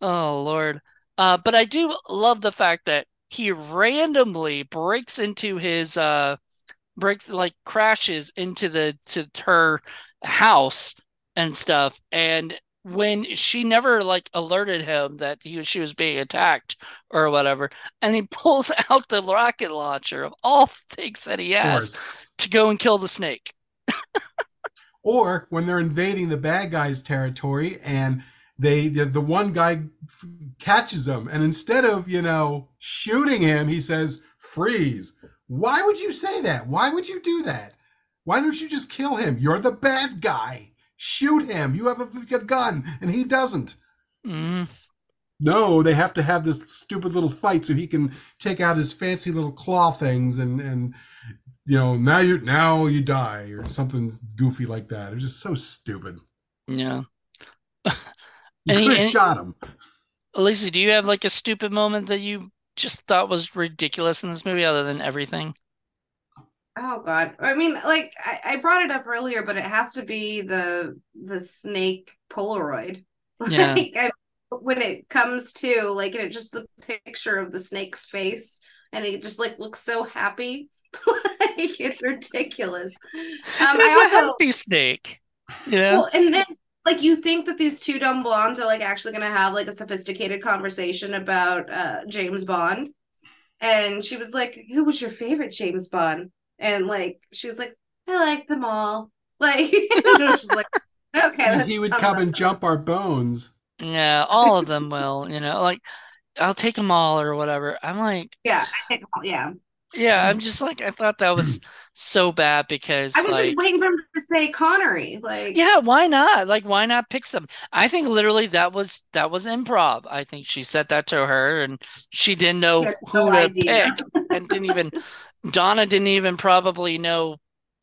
Oh Lord. Uh, but I do love the fact that he randomly breaks into his uh breaks like crashes into the to her house and stuff and when she never like alerted him that he was she was being attacked or whatever and he pulls out the rocket launcher of all things that he has to go and kill the snake. Or when they're invading the bad guys' territory and they the, the one guy f- catches them and instead of you know shooting him he says freeze. Why would you say that? Why would you do that? Why don't you just kill him? You're the bad guy shoot him. You have a, a gun and he doesn't. Mm, no they have to have this stupid little fight so he can take out his fancy little claw things and and you know now you now you die or something goofy like that. It was just so stupid. Yeah. You And he- could have shot him. Lacy, do you have like a stupid moment that you just thought was ridiculous in this movie other than everything Oh God. I mean, like I, I brought it up earlier, but it has to be the the snake Polaroid. Yeah. Like, I, when it comes to like and it just the picture of the snake's face and it just like looks so happy. like it's ridiculous. Um, It's I a also happy snake you know well, and then like you think that these two dumb blondes are like actually gonna have like a sophisticated conversation about uh James Bond. And she was like, Who was your favorite James Bond? And like she's like, I like them all. Like she's like, Okay. and he would come up and jump our bones Yeah, all of them will, you know, like I'll take them all or whatever. I'm like, Yeah, I take them all. Yeah. yeah, I'm just like I thought that was so bad because I was like just waiting for him to say Connery. Like yeah, why not? Like why not pick some? I think literally that was that was improv. I think she said that to her and she didn't know who no to idea. pick and didn't even Dona didn't even probably know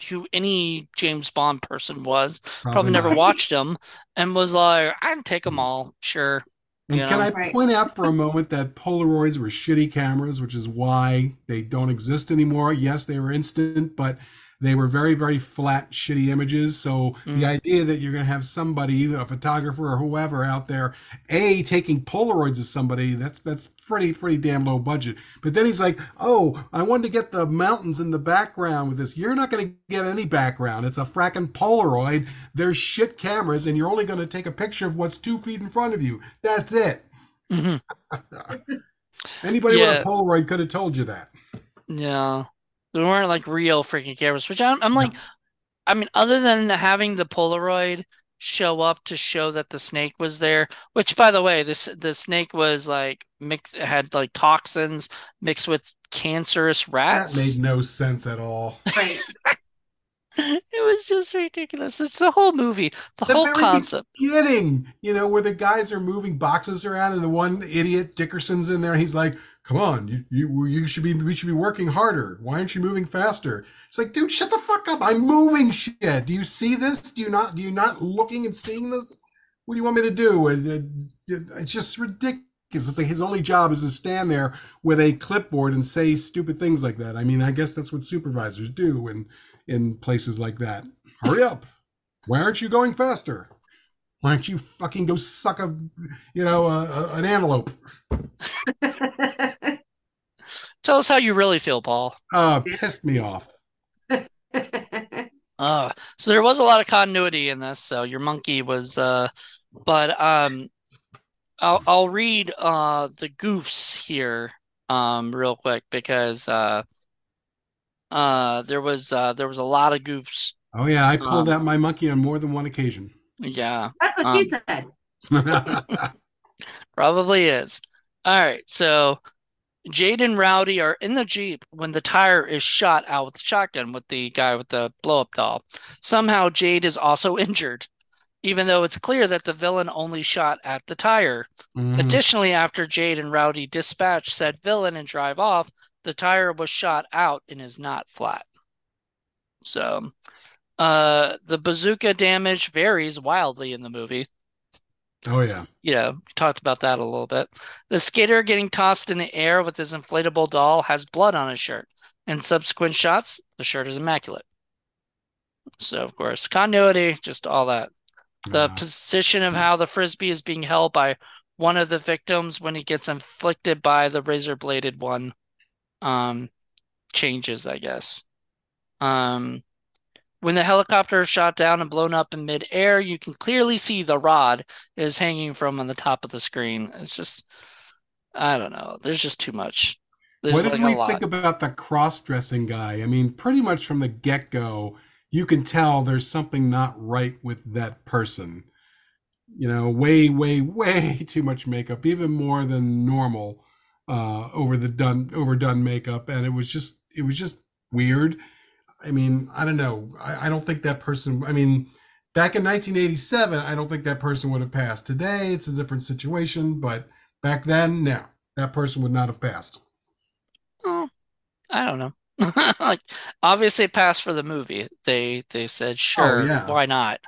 who any James Bond person was. Probably never watched him and was like, I'd take them mm. all, sure. And you can know? I Right. point out for a moment that Polaroids were shitty cameras, which is why they don't exist anymore. Yes, they were instant, but they were very, very flat, shitty images. So Mm. the idea that you're going to have somebody, even a photographer or whoever out there, a taking Polaroids of somebody, that's that's pretty, pretty damn low budget. But then he's like, "Oh, I wanted to get the mountains in the background with this. You're not going to get any background. It's a fracking Polaroid. There's shit cameras, and you're only going to take a picture of what's two feet in front of you. That's it." Mhm. Anybody Yeah. with a Polaroid could have told you that. Yeah. They weren't like real freaking cameras, which I'm, I'm like, I mean, other than having the Polaroid show up to show that the snake was there, which by the way, this the snake was like mixed had like toxins mixed with cancerous rats. That made no sense at all. right. It was just ridiculous. It's the whole movie, the The whole very concept. Beginning, you know, where the guys are moving boxes around, and the one idiot Dickerson's in there. He's like, "Come on, you you you should be we should be working harder. Why aren't you moving faster?" It's like, dude, shut the fuck up. I'm moving shit. Do you see this? Do you not? Do you not looking and seeing this? What do you want me to do? Uh, it's just ridiculous. It's like his only job is to stand there with a clipboard and say stupid things like that. I mean, I guess that's what supervisors do in in places like that. Hurry up! Why aren't you going faster? Why don't you fucking go suck a, you know, a, a- an antelope? Tell us how you really feel, Paul. Uh, pissed me off. Uh, so there was a lot of continuity in this. So your monkey was, uh, but um, I'll I'll read uh the goofs here um real quick because uh uh there was uh there was a lot of goofs. Oh yeah, I pulled Um, out my monkey on more than one occasion. yeah, That's what um, she said. probably is. All right, so Jade and Rowdy are in the Jeep when the tire is shot out with the shotgun with the guy with the blow up doll. Somehow Jade is also injured, even though it's clear that the villain only shot at the tire. Mhm. Additionally, after Jade and Rowdy dispatch said villain and drive off, the tire was shot out and is not flat. So, uh, the bazooka damage varies wildly in the movie. Oh yeah. Yeah, we talked about that a little bit. The skater getting tossed in the air with his inflatable doll has blood on his shirt. In subsequent shots, the shirt is immaculate. So, of course, continuity, just all that. The Uh, position of how the frisbee is being held by one of the victims when he gets inflicted by the razor bladed one um changes, I guess. Um when the helicopter is shot down and blown up in midair, you can clearly see the rod is hanging from on the top of the screen. It's just I don't know. There's just too much. There's what did like we think about the cross-dressing guy? I mean, pretty much from the get-go, you can tell there's something not right with that person. You know, way, way, way too much makeup, even more than normal, uh, over the done, overdone makeup, and it was just, it was just weird. I mean, I don't know. I, I don't think that person. I mean, back in 1987, I don't think that person would have passed. Today, it's a different situation, but back then, no, that person would not have passed. Oh, I don't know. Like obviously it passed for the movie. They they said sure, yeah. why not?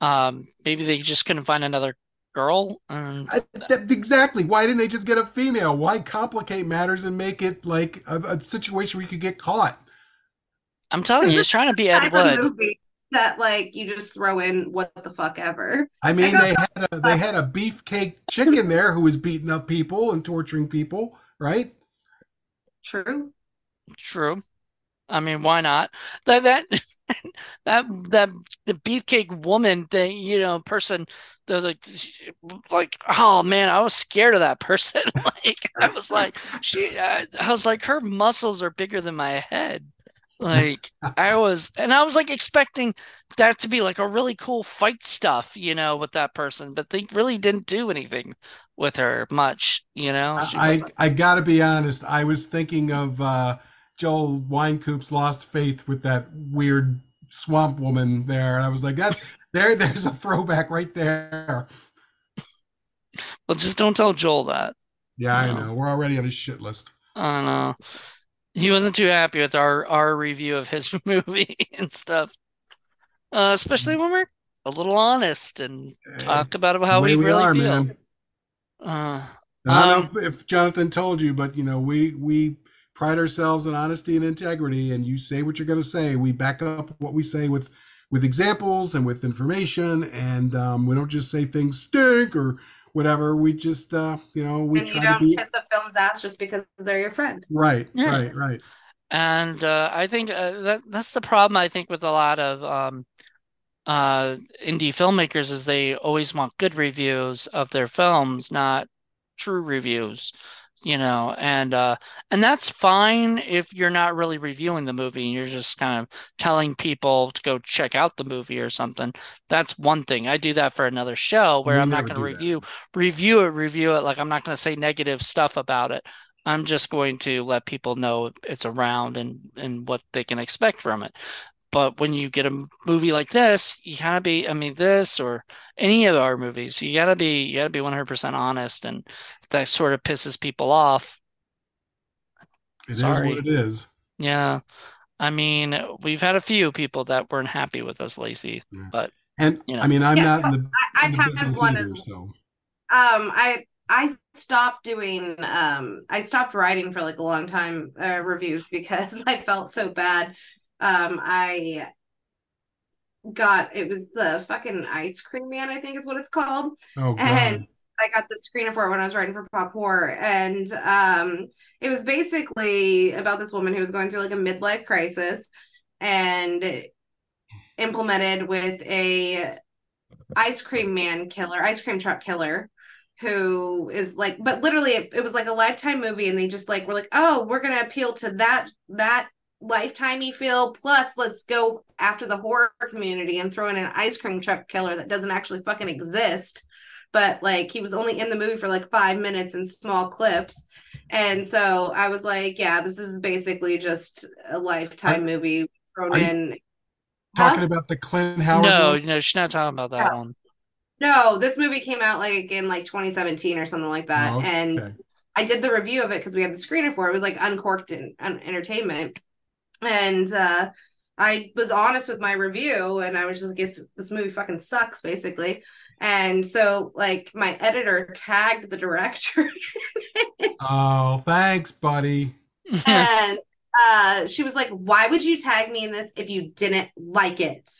Um, maybe they just couldn't find another girl. And I, that, exactly. Why didn't they just get a female? Why complicate matters and make it like a, a situation where you could get caught? I'm telling you, he's trying to be Ed Wood. that like you just throw in what the fuck ever. I mean, I they had a, they had a beefcake chicken there who was beating up people and torturing people, right? True. True. I mean, why not? That that that that the beefcake woman thing, you know, person, the like, like, oh man, I was scared of that person. Like, I was like, she, I, I was like, her muscles are bigger than my head. Like, I was, and I was like expecting that to be like a really cool fight stuff, you know, with that person, but they really didn't do anything with her much, you know. I. I gotta be honest. I was thinking of uh, Joel Wynkoop's lost faith with that weird swamp woman there. And I was like, that there, there's a throwback right there. Well, just don't tell Joel that. Yeah, I No. know. We're already on his shit list. I don't know. He wasn't too happy with our our review of his movie and stuff. Uh, especially when we're a little honest and talk It's about how way we really are, feel. man. Uh, I don't Um, know if, if Jonathan told you, but you know, we we pride ourselves in honesty and integrity, and you say what you're going to say. We back up what we say with with examples and with information, and um, we don't just say things stink or whatever. We just, uh, you know, we and you try to don't be kiss the film's ass just because they're your friend. right, Yeah. right, right. and uh, I think uh, that that's the problem. I think with a lot of um, uh, indie filmmakers is they always want good reviews of their films, not true reviews. You know, and uh, and that's fine if you're not really reviewing the movie and you're just kind of telling people to go check out the movie or something. That's one thing. I do that for another show where I'm not going to do that. review review it, review it. Like I'm not going to say negative stuff about it. I'm just going to let people know it's around and and what they can expect from it. But when you get a movie like this, you gotta be, I mean, this or any of our movies, you gotta be, you gotta be 100% honest, and that sort of pisses people off. It is Sorry. what it is. Yeah, I mean, we've had a few people that weren't happy with us, Lacy. Yeah. But And You know. I mean, I'm Yeah, not in the, I, in I've the had one either, as so um I I stopped doing um I stopped writing for like a long time uh, reviews because I felt so bad. Um I got it was the fucking ice cream man, I think is what it's called. oh god. And I got the screener for it when I was writing for Pop Horror. And um it was basically about this woman who was going through like a midlife crisis and implemented with a ice cream man killer, ice cream truck killer, who is like but literally it, it was like a lifetime movie and they just like were like oh we're gonna appeal to that that lifetimey feel plus let's go after the horror community and throw in an ice cream truck killer that doesn't actually fucking exist but like he was only in the movie for like five minutes in small clips and so i was like yeah this is basically just a lifetime movie thrown in talking huh? about the clint howard no no she's not talking about that one no, this movie came out like in like 2017 or something like that. Oh, okay. And I did the review of it because we had the screener for it. It was like uncorked in, un- entertainment. And uh I was honest with my review and I was just like, this movie fucking sucks, basically. And so like my editor tagged the director. oh, thanks, buddy. and uh she was like, Why would you tag me in this if you didn't like it?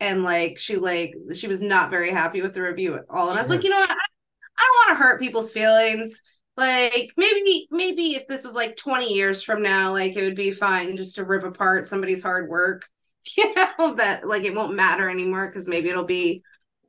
and like she like she was not very happy with the review at all and i was like you know what i, I don't want to hurt people's feelings like maybe maybe if this was like 20 years from now like it would be fine just to rip apart somebody's hard work you know that like it won't matter anymore because maybe it'll be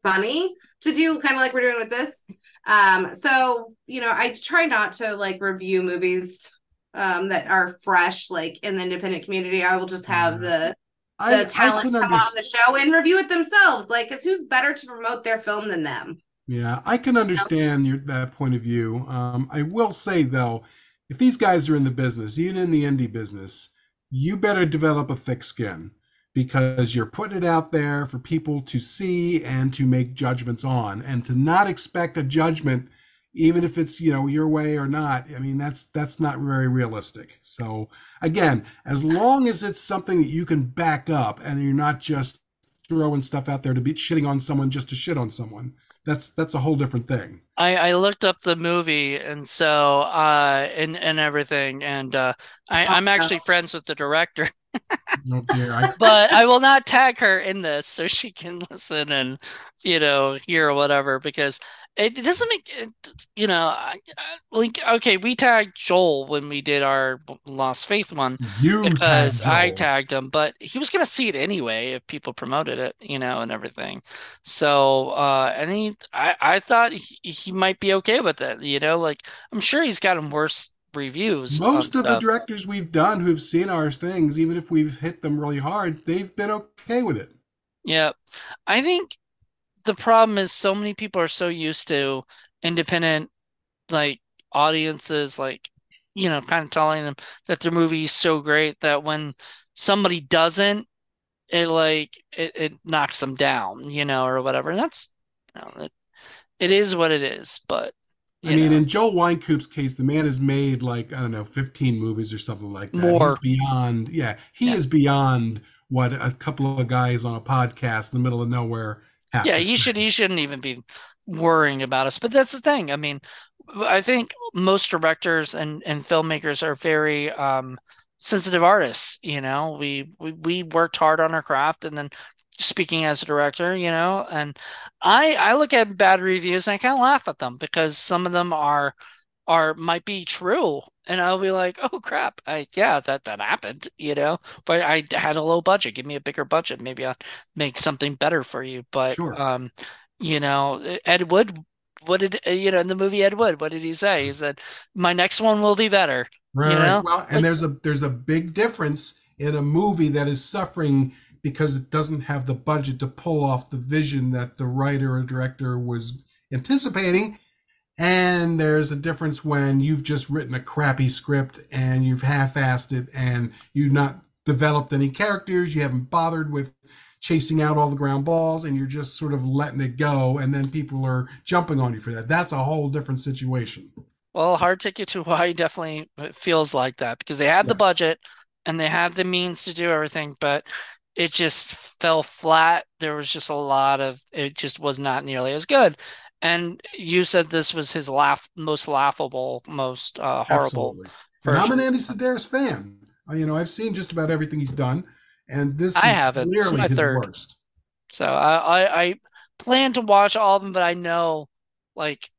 funny to do kind of like we're doing with this um so you know i try not to like review movies um that are fresh like in the independent community i will just have mm-hmm. the the I, talent I come on the show and review it themselves. Like, because who's better to promote their film than them? Yeah, I can understand your, that point of view. Um, I will say though, if these guys are in the business, even in the indie business, you better develop a thick skin because you're putting it out there for people to see and to make judgments on, and to not expect a judgment even if it's you know your way or not i mean that's that's not very realistic so again as long as it's something that you can back up and you're not just throwing stuff out there to be shitting on someone just to shit on someone that's that's a whole different thing. I i looked up the movie and so uh and and everything and uh i i'm actually friends with the director. Oh dear, I... but I will not tag her in this so she can listen and you know hear whatever because it, it doesn't make it, you know like okay we tagged joel when we did our lost faith one you because i tagged him but he was gonna see it anyway if people promoted it you know and everything. So uh and he i i thought he, he might be okay with it you know like i'm sure he's gotten worse reviews most of stuff. the directors we've done who've seen our things even if we've hit them really hard they've been okay with it. Yeah i think the problem is so many people are so used to independent like audiences like you know kind of telling them that their movie is so great that when somebody doesn't it like it, it knocks them down you know or whatever and that's you know, it, it is what it is but I mean, know. in Joel Wynkoop's case, the man has made like I don't know, fifteen movies or something like that. More He's beyond, yeah, he yeah. is beyond what a couple of guys on a podcast in the middle of nowhere yeah, he should he shouldn't even be worrying about us. But that's the thing. I mean, I think most directors and and filmmakers are very um, sensitive artists. You know, we, we we worked hard on our craft, and then speaking as a director, you know, and I I look at bad reviews and I kind of laugh at them because some of them are are might be true and I'll be like, "Oh crap! I yeah, that that happened, you know." But I had a low budget. Give me a bigger budget. Maybe I'll make something better for you. But sure. um, you know, Ed Wood, what did you know in the movie Ed Wood? What did he say? He said, "My next one will be better." Right. You know? Well, and like, there's a there's a big difference in a movie that is suffering because it doesn't have the budget to pull off the vision that the writer or director was anticipating and there's a difference when you've just written a crappy script and you've half-assed it and you've not developed any characters, you haven't bothered with chasing out all the ground balls and you're just sort of letting it go and then people are jumping on you for that. That's a whole different situation. Well, Hard Ticket to Hawaii definitely feels like that because they had yes. the budget and they had the means to do everything, but it just fell flat. There was just a lot of it just was not nearly as good. And you said this was his laugh most laughable, most uh, horrible. I'm an Andy Sidaris fan. Uh, you know, I've seen just about everything he's done, and this I haven't. This is my third. Worst. So I, I I plan to watch all of them, but I know like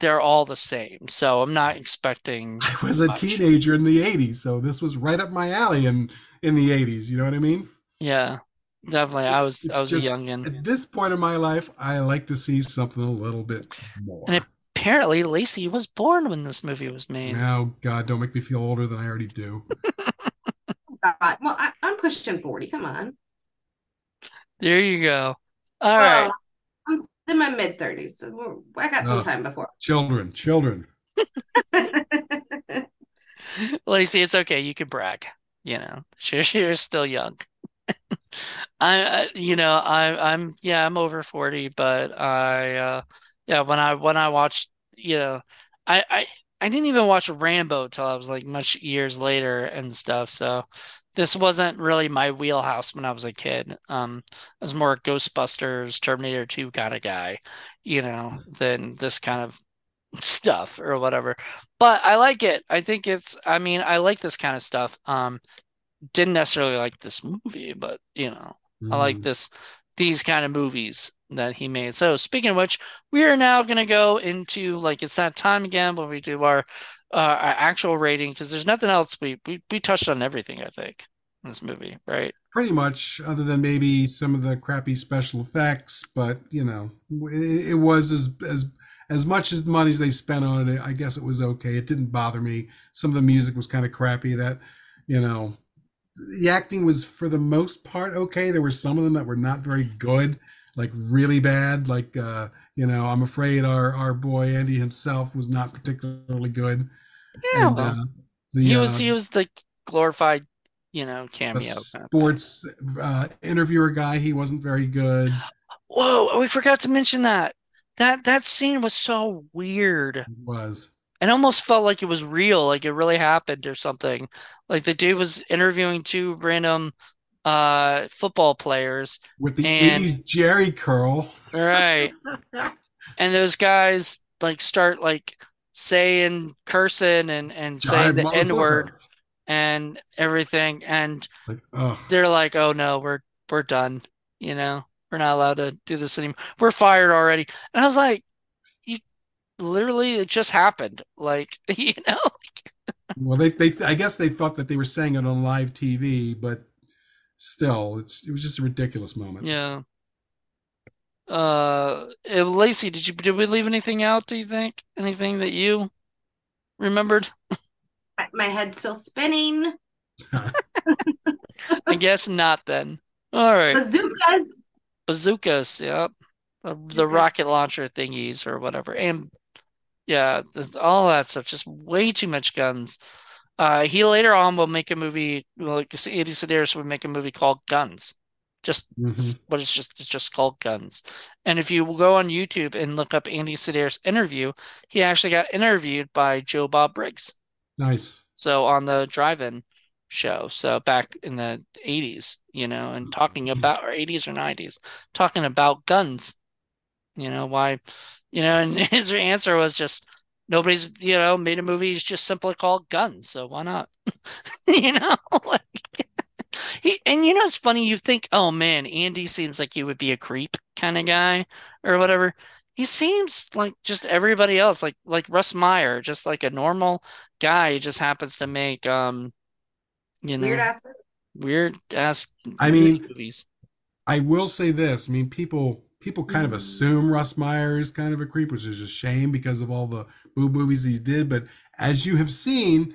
they're all the same. So I'm not expecting. I was a much. teenager in the '80s, so this was right up my alley in in the '80s. You know what I mean? Yeah. Definitely, I was it's I was just, a youngin. At this point in my life, I like to see something a little bit more. And apparently Lacy was born when this movie was made. Oh God, don't make me feel older than I already do. God. Well, I, I'm pushing 40. Come on. There you go. All Well, right. I'm in my mid 30s. So we're- I got some time before. Children, children. Lacy, it's okay. You can brag. You know, she, she's still young. I, you know, I, I'm, yeah, I'm over 40, but I, uh, yeah, when I, when I watched, you know, I, I, I didn't even watch Rambo till I was like much years later and stuff. So this wasn't really my wheelhouse when I was a kid. Um, I was more Ghostbusters, Terminator 2 kind of guy, you know, than this kind of stuff or whatever. But I like it. I think it's, I mean, I like this kind of stuff. Um, didn't necessarily like this movie, but you know, I like Mm. this these kind of movies that he made. So speaking of which, we are now gonna go into like it's that time again when we do our uh, our actual rating because there's nothing else we, we we touched on everything I think in this movie, right? Pretty much, other than maybe some of the crappy special effects, but you know, it, it was as as as much as money as they spent on it. I guess it was okay. It didn't bother me. Some of the music was kind of crappy. That you know, the acting was for the most part okay. There were some of them that were not very good, like really bad. Like uh, you know, I'm afraid our our boy Andy himself was not particularly good. Yeah, and well, uh, the he was uh, he was the glorified, you know, cameo kind of thing. sports uh, interviewer guy, he wasn't very good. Whoa, we forgot to mention that. That that scene was so weird. He was It almost felt like it was real, like it really happened or something. Like the dude was interviewing two random uh football players. with the And- 80s Jheri curl. Right. And those guys like start like saying cursing and and saying the N-word and everything and like, they're like, "Oh no, we're we're done." You know, we're not allowed to do this anymore. We're fired already. And I was like, "You literally it just happened." Like, you know, Well, they, they, I guess they thought that they were saying it on live TV, but still, it's, it was just a ridiculous moment. yeah. Uh, eh, Lacy, did you did we leave anything out, do you think? Anything that you remembered? My- My head's still spinning. I guess not then. All right. Bazookas. Bazookas, yep. The, the rocket launcher thingies or whatever. And yeah, all that stuff, just way too much guns. Uh, he later on will make a movie, like Andy Sidaris would make a movie called Guns. Just, Mhm. but it's just it's just called Guns. And if you go on YouTube and look up Andy Sidaris interview, he actually got interviewed by Joe Bob Briggs. Nice. So on the drive-in show, so back in the 80s, you know, and talking about or 80s or 90s, talking about guns. You know, why, you know, and his answer was just nobody's, you know, made a movie it's just simply called Guns, so why not? You know, like he and you know it's funny, you think, oh man, Andy seems like he would be a creep kind of guy or whatever. He seems like just everybody else, like like Russ Meyer, just like a normal guy who just happens to make um you know Weird ass. weird ass I mean- movies. I will say this. I mean, people people kind of Mm. assume Russ Meyer is kind of a creep, which is a shame because of all the boob movies he's did. But as you have seen,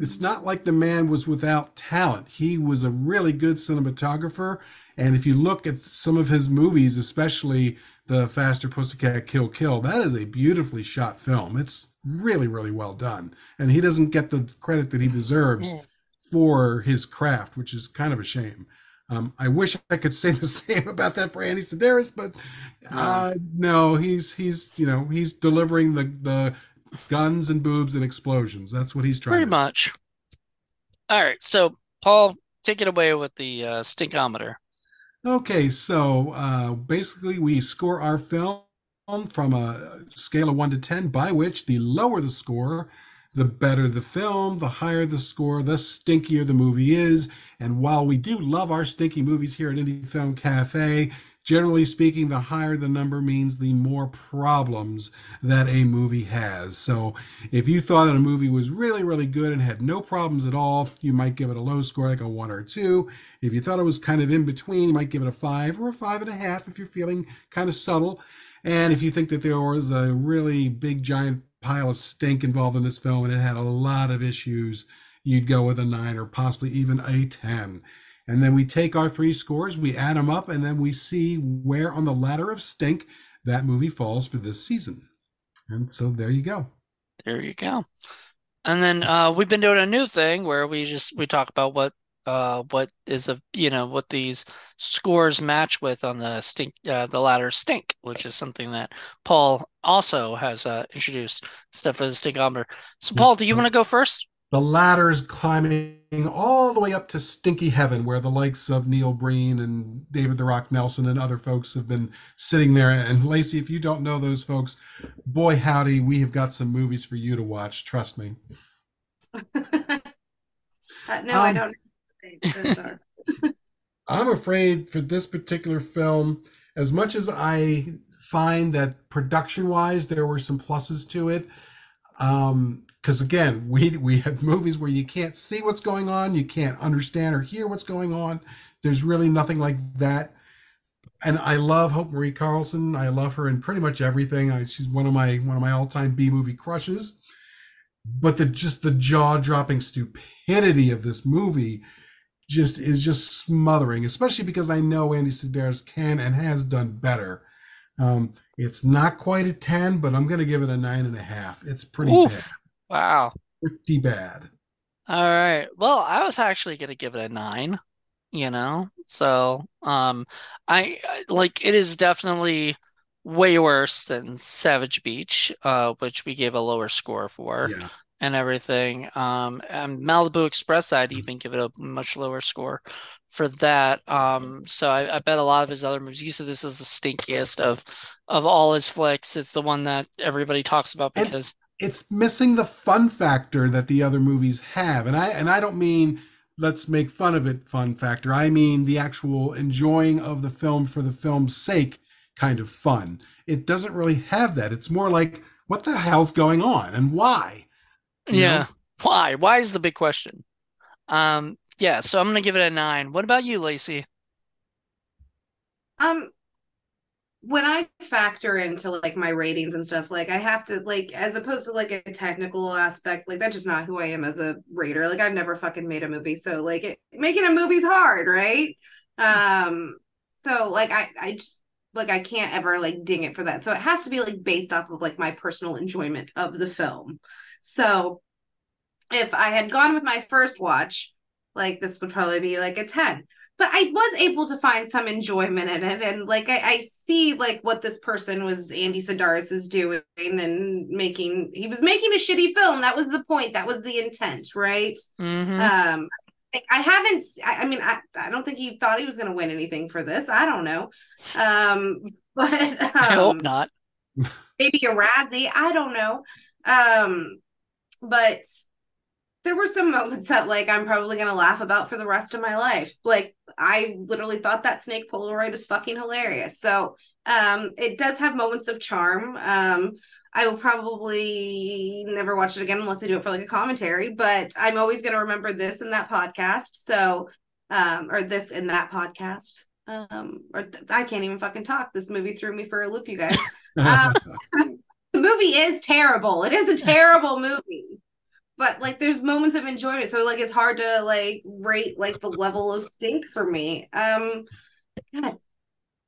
it's not like the man was without talent. He was a really good cinematographer. And if you look at some of his movies, especially the Faster Pussycat Kill Kill, that is a beautifully shot film. It's really, really well done. And he doesn't get the credit that he deserves for his craft, which is kind of a shame. Um, I wish I could say the same about that for Andy Sidaris, but uh, no, he's he's you know he's delivering the the guns and boobs and explosions. That's what he's trying. Pretty much. All right, so Paul, take it away with the uh, stinkometer. Okay, so uh, basically we score our film from a scale of one to ten, by which the lower the score, the better the film, the higher the score, the stinkier the movie is. And while we do love our stinky movies here at Indie Film Cafe, generally speaking, the higher the number means the more problems that a movie has. So if you thought that a movie was really, really good and had no problems at all, you might give it a low score, like a one or two. If you thought it was kind of in between, you might give it a five or a five and a half if you're feeling kind of subtle. And if you think that there was a really big giant pile of stink involved in this film and it had a lot of issues, you'd go with a nine or possibly even a 10. And then we take our three scores, we add them up, and then we see where on the ladder of stink that movie falls for this season. And so there you go. There you go. And then uh, we've been doing a new thing where we just we talk about what uh, what is a you know what these scores match with on the stink uh, the ladder stink, which is something that Paul also has uh, introduced stuff for the stinkometer. So Paul, do you want to go first? The ladder's climbing all the way up to stinky heaven, where the likes of Neil Breen and David the Rock Nelson and other folks have been sitting there. And Lacy, if you don't know those folks, boy howdy, we have got some movies for you to watch. Trust me. uh, no, um, I don't. I'm afraid for this particular film, as much as I find that production wise there were some pluses to it, um, because again, we we have movies where you can't see what's going on, you can't understand or hear what's going on. There's really nothing like that. And I love Hope Marie Carlton. I love her in pretty much everything. I, she's one of my one of my all time B movie crushes. But the just the jaw dropping stupidity of this movie just is just smothering, especially because I know Andy Sidaris can and has done better. Um, it's not quite a 10, but I'm going to give it a nine and a half. It's pretty Oof. bad. Wow. Pretty bad. All right. Well, I was actually going to give it a nine, you know? So, um, I like it is definitely way worse than Savage Beach, uh, which we gave a lower score for. Yeah and everything. Um, and Malibu Express, I'd even give it a much lower score for that. Um, so I, I, bet a lot of his other movies. You said this is the stinkiest of of all his flicks. It's the one that everybody talks about because and it's missing the fun factor that the other movies have. And I and I don't mean let's make fun of it fun factor. I mean the actual enjoying of the film for the film's sake kind of fun. It doesn't really have that. It's more like what the hell's going on and why? Yeah. Know? Why? Why is the big question? Um, yeah, so I'm gonna give it a nine. What about you, Lacy? Um, when I factor into like my ratings and stuff, like I have to like as opposed to like a technical aspect, like that's just not who I am as a rater. Like I've never fucking made a movie, so like it, making a movie's hard, right? Um, so like I I just like I can't ever like ding it for that. So it has to be like based off of like my personal enjoyment of the film. So if I had gone with my first watch, like this would probably be like a 10. But I was able to find some enjoyment in it. And like I, I see like what this person was Andy Sidaris is doing and making he was making a shitty film. That was the point. That was the intent, right? Mm-hmm. Um I haven't I, I mean I, I don't think he thought he was gonna win anything for this. I don't know. Um but um, I hope not. maybe a Razzie. I don't know. Um but there were some moments that like I'm probably gonna laugh about for the rest of my life. Like I literally thought that snake Polaroid is fucking hilarious. So um it does have moments of charm. Um I will probably never watch it again unless I do it for like a commentary, but I'm always gonna remember this in that podcast. So um or this in that podcast. Um or th- I can't even fucking talk. This movie threw me for a loop, you guys. Um, the movie is terrible. It is a terrible movie. But like there's moments of enjoyment. So like it's hard to like rate like the level of stink for me. Um God,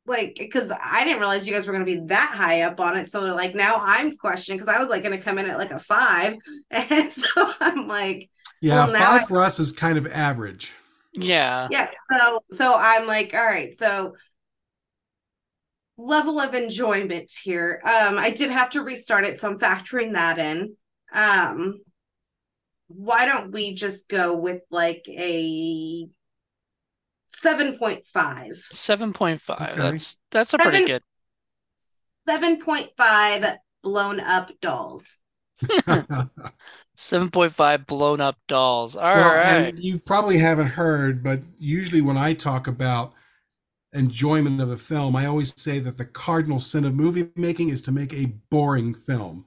like because I didn't realize you guys were gonna be that high up on it. So like now I'm questioning because I was like gonna come in at like a five. And so I'm like Yeah, well, five I- for us is kind of average. Yeah. Yeah. So so I'm like, all right, so level of enjoyment here. Um, I did have to restart it, so I'm factoring that in. Um, why don't we just go with like a 7.5 7.5 okay. that's that's a Seven, pretty good 7.5 blown up dolls 7.5 blown up dolls All well, right. you probably haven't heard but usually when i talk about enjoyment of a film, I always say that the cardinal sin of movie making is to make a boring film.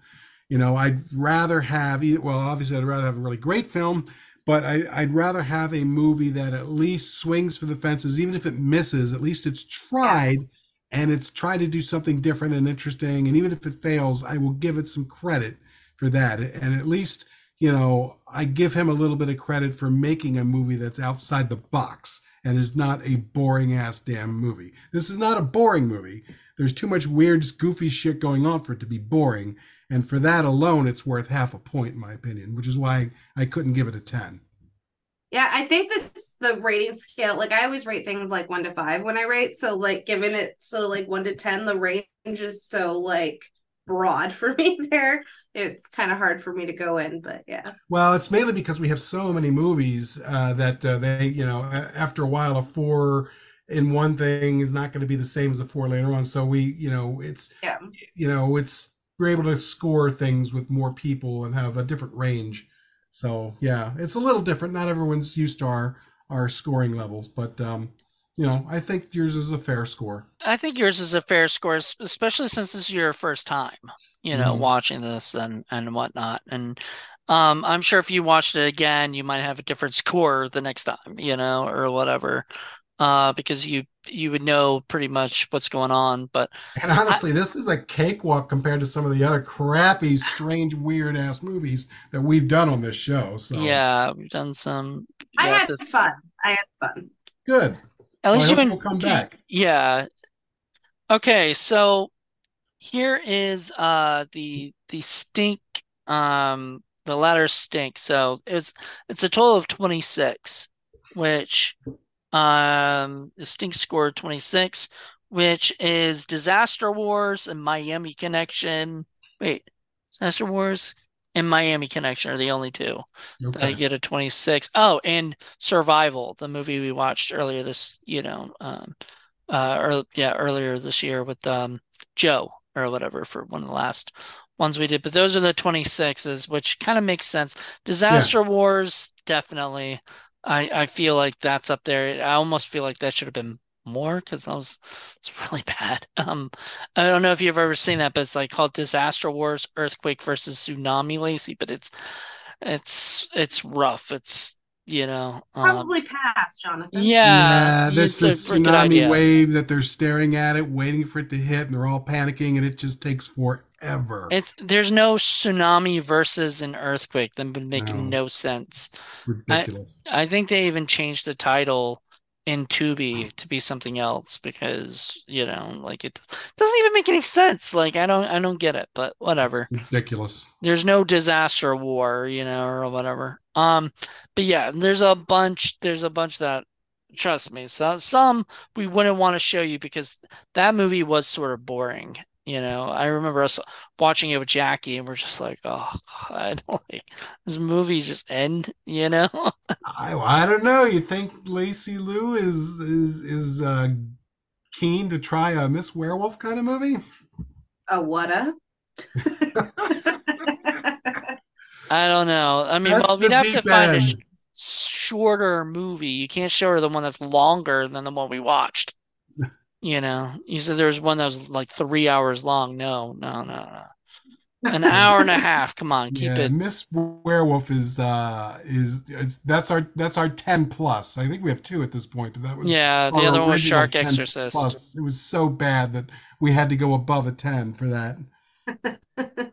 You know, I'd rather have, well, obviously, I'd rather have a really great film, but I, would rather have a movie that at least swings for the fences, even if it misses, at least it's tried and it's trying to do something different and interesting. And even if it fails, I will give it some credit for that. And at least, you know, I give him a little bit of credit for making a movie that's outside the box and is not a boring ass damn movie. This is not a boring movie. There's too much weird, goofy shit going on for it to be boring. And for that alone, it's worth half a point, in my opinion, which is why I couldn't give it a 10. Yeah, I think this the rating scale. Like I always rate things like one to five when I rate. So like giving it so like one to ten, the range is so like broad for me there. It's kind of hard for me to go in, but yeah. Well, it's mainly because we have so many movies uh, that uh, they, you know, after a while, a four in one thing is not going to be the same as a four later on. So we, you know, it's, yeah. you know, it's we're able to score things with more people and have a different range. So yeah, it's a little different. Not everyone's used to our our scoring levels, but um, you know, I think yours is a fair score. I think yours is a fair score, especially since this is your first time, you know, mm-hmm. watching this and and whatnot. And um, I'm sure if you watched it again, you might have a different score the next time, you know, or whatever uh, because you you would know pretty much what's going on. But and honestly, I, this is a cakewalk compared to some of the other crappy, strange, weird ass movies that we've done on this show. So yeah, we've done some. I had this... fun. I had fun. Good. At least well, you can come back. Yeah. Okay, so here is uh the the stink um the latter stink. So it's it's a total of 26, which um, Stink Score 26, which is Disaster Wars and Miami Connection. Wait, Disaster Wars and Miami Connection are the only two. Okay. I get a 26. Oh, and Survival, the movie we watched earlier this, you know, um, uh, or yeah, earlier this year with um Joe or whatever for one of the last ones we did. But those are the 26s, which kind of makes sense. Disaster yeah. Wars, definitely. I I feel like that's up there. I almost feel like that should have been more because that was it's really bad. Um, I don't know if you've ever seen that, but it's like called Disaster Wars: Earthquake versus Tsunami, Lacy. But it's it's it's rough. It's you know um, probably past Jonathan. Yeah, yeah this is tsunami wave that they're staring at it, waiting for it to hit, and they're all panicking, and it just takes forever. It's there's no tsunami versus an earthquake. That would make no, no sense. Ridiculous. I, I think they even changed the title in Tubi to be something else because you know, like it doesn't even make any sense. Like I don't, I don't get it, but whatever. It's ridiculous. There's no disaster war, you know, or whatever. Um, but yeah, there's a bunch. There's a bunch that trust me. So some we wouldn't want to show you because that movie was sort of boring. You know, I remember us watching it with Jackie, and we're just like, "Oh God, like this movie just end." You know, I I don't know. You think Lacy Lou is is is uh, keen to try a Miss Werewolf kind of movie? A what a? I don't know. I mean, that's well, we'd have to find a sh- shorter movie. You can't show her the one that's longer than the one we watched. You know, you said there was one that was like three hours long. No, no, no, no. An hour and a half. Come on, keep yeah, it. Miss Werewolf is uh is, that's our that's our ten plus. I think we have two at this point. That was yeah. The other one was Shark Exorcist. Plus. It was so bad that we had to go above a ten for that.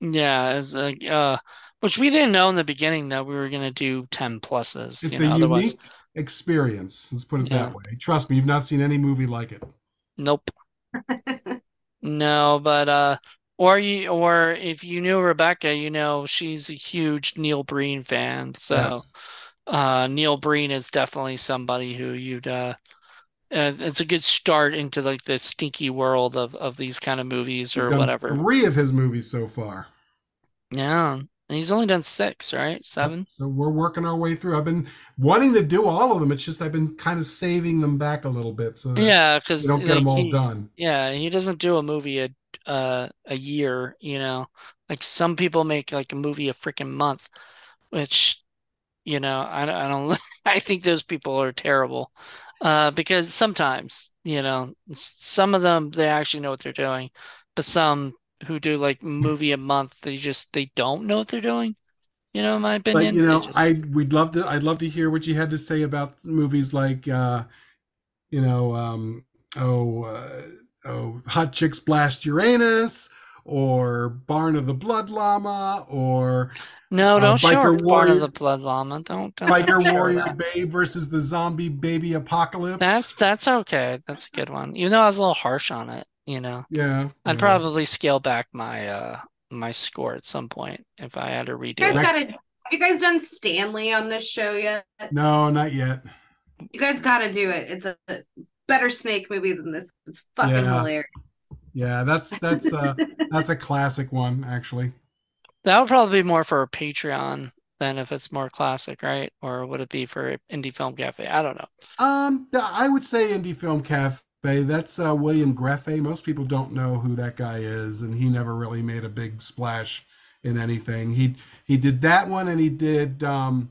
yeah, as a uh, which we didn't know in the beginning that we were gonna do ten pluses. It's you know, a unique experience. Let's put it yeah. that way. Trust me, you've not seen any movie like it. Nope. no, but uh or you or if you knew Rebecca, you know she's a huge Neil Breen fan. So yes. uh Neil Breen is definitely somebody who you'd uh, uh it's a good start into like the stinky world of of these kind of movies or whatever. Three of his movies so far. Yeah. And he's only done six, right? Seven. So we're working our way through. I've been wanting to do all of them. It's just I've been kind of saving them back a little bit, so yeah, because don't get like, them all he, done. Yeah, he doesn't do a movie a uh, a year. You know, like some people make like a movie a freaking month, which you know I, I don't. I think those people are terrible. Uh, because sometimes you know some of them they actually know what they're doing, but some who do like movie a month, they just they don't know what they're doing. You know, in my opinion. But you know, just... I we'd love to. I'd love to hear what you had to say about movies like, uh, you know, um, oh, uh, oh, Hot Chicks Blast Uranus or Barn of the Blood Llama or No, Uh, don't show Biker Warrior- of the Blood Llama. Don't. don't Biker Warrior that. Babe versus the Zombie Baby Apocalypse. That's that's okay. That's a good one. Even though I was a little harsh on it, you know, yeah. I'd yeah. probably scale back my uh my score at some point if I had to redo You guys it. gotta have you guys done Stanley on this show yet? No, not yet. You guys gotta do it. It's a better snake movie than this. It's fucking Yeah. hilarious. Yeah, that's that's uh that's a classic one actually. That would probably be more for a Patreon than if it's more classic, right? Or would it be for Indie Film Cafe? I don't know. Um, I would say Indie Film Cafe. That's uh, William Grefé. Most people don't know who that guy is, and he never really made a big splash in anything. He he did that one, and he did um,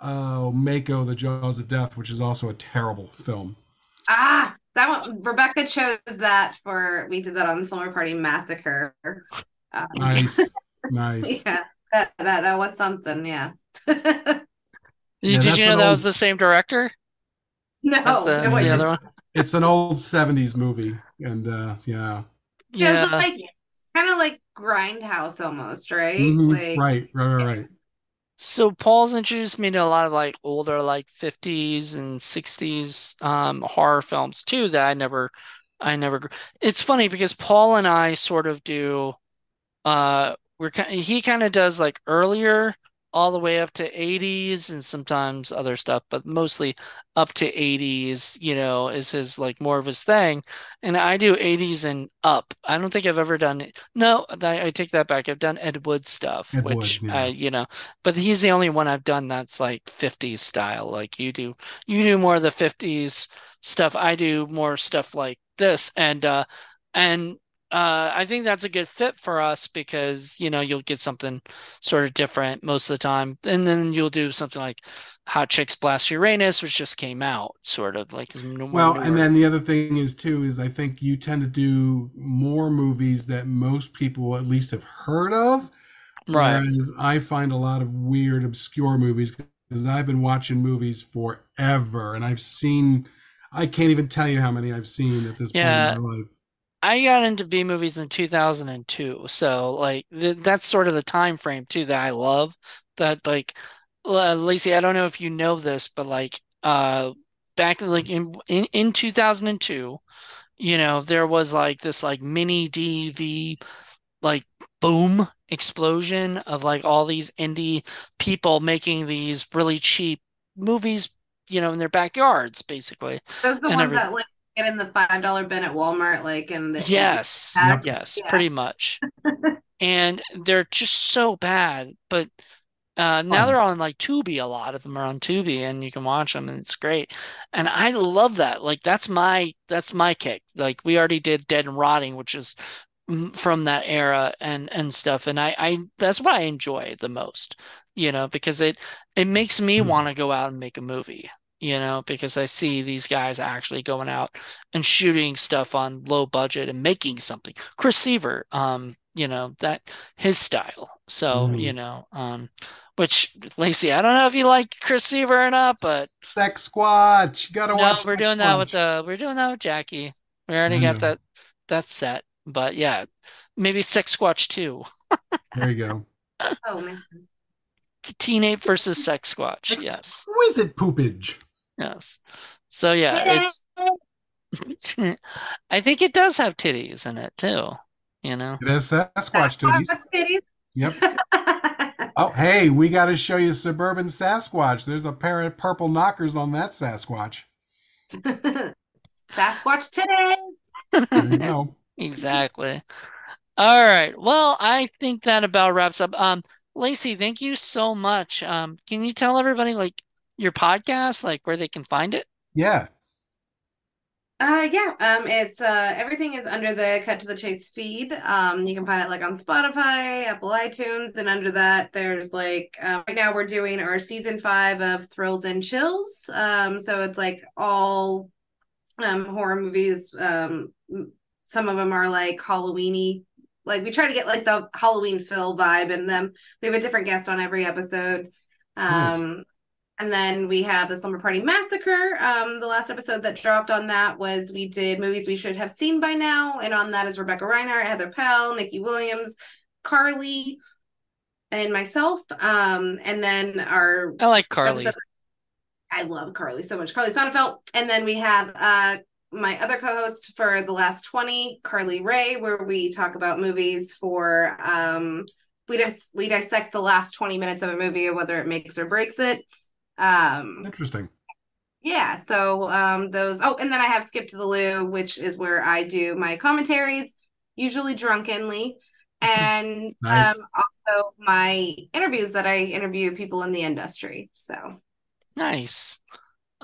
uh, Mako: The Jaws of Death, which is also a terrible film. Ah, that one Rebecca chose that for we did that on the Slumber Party Massacre. Um, Nice, nice. yeah, that, that that was something, yeah. Yeah, Did you know that old- was the same director no, as the, no, the other one? It's an old '70s movie, and uh, yeah, it was Yeah. like kind of like Grindhouse almost, right? Mhm, Like right, right, right, right. So Paul's introduced me to a lot of like older like 50s and 60s um horror films too that I never I never It's funny because Paul and I sort of do uh we're kind he kind of does like earlier all the way up to 80s and sometimes other stuff but mostly up to 80s you know is his like more of his thing. And I do 80s and up. I don't think I've ever done it. No I, I take that back. I've done Ed Wood stuff Ed Wood, which yeah. I you know but he's the only one I've done that's like 50s style. Like you do you do more of the 50s stuff. I do more stuff like this. And uh and uh I think that's a good fit for us because you know you'll get something sort of different most of the time and then you'll do something like Hot Chicks Blast Uranus which just came out sort of like no- Well, and then the other thing is too is I think you tend to do more movies that most people at least have heard of. right Whereas I find a lot of weird, obscure movies because I've been watching movies forever, and I've seen. I can't even tell you how many I've seen at this Yeah. point in my life. I got into B movies in 2002, so like th that's sort of the time frame too that I love. That like, uh, Lacy, I don't know if you know this, but like, uh, back like in in, in 2002, you know, there was like this like mini DV like boom explosion of like all these indie people making these really cheap movies, you know, in their backyards, basically. those the and ones every- that like get in the five dollar bin at Walmart, like in the Yes, Yep. yes, Yeah. pretty much. And they're just so bad, but uh, now Fun. they're on like Tubi. A lot of them are on Tubi, and you can watch them, and it's great. And I love that. Like that's my that's my kick. Like we already did Dead and Rotting, which is mm, from that era and and stuff. And I I that's what I enjoy the most, you know, because it it makes me Hmm. want to go out and make a movie. You know, because I see these guys actually going out and shooting stuff on low budget and making something. Chris Seaver, um, you know, that his style. So, Mhm. you know, um, which Lacy, I don't know if you like Chris Seaver or not, but Sex Squatch, you gotta no, watch. we're Sex doing that with the we're doing that with Jackie. We already I got that that set. But yeah, maybe Sex Squatch 2. There you go. Oh man. Teen Ape versus Sex Squatch. Ex- Yes. Exquisite poopage. Yes. So yeah, it's I think it does have titties in it too, you know. It has Sasquatch titties. Titties. Yep. Oh, hey, we got to show you suburban Sasquatch. There's a pair of purple knockers on that Sasquatch. Sasquatch today. There you go. Exactly. All right. Well, I think that about wraps up. Um, Lacy, thank you so much. Um, can you tell everybody like your podcast, like where they can find it? Yeah. Uh yeah, um it's uh everything is under the Cut to the Chase feed. Um you can find it like on Spotify, Apple iTunes, and under that there's like uh, right now we're doing our season 5 of Thrills and Chills. Um so it's like all um horror movies um some of them are like Halloweeny. Like we try to get like the Halloween fill vibe in them. We have a different guest on every episode. Nice. And then we have the Slumber Party Massacre. Um, the last episode that dropped on that was we did movies we should have seen by now. And on that is Rebecca Reinhart, Heather Pell, Nikki Williams, Carly, and myself. Um, and then our I like Carly. episode- I love Carly so much. Carly Sonnenfeld. And then we have uh my other co-host for the last 20, Carly Ray, where we talk about movies for um we just we dissect the last 20 minutes of a movie whether it makes or breaks it. Um Interesting. yeah, so um those oh and then I have Skip to the Loo, which is where I do my commentaries, usually drunkenly. And Nice. um also my interviews that I interview people in the industry. So Nice.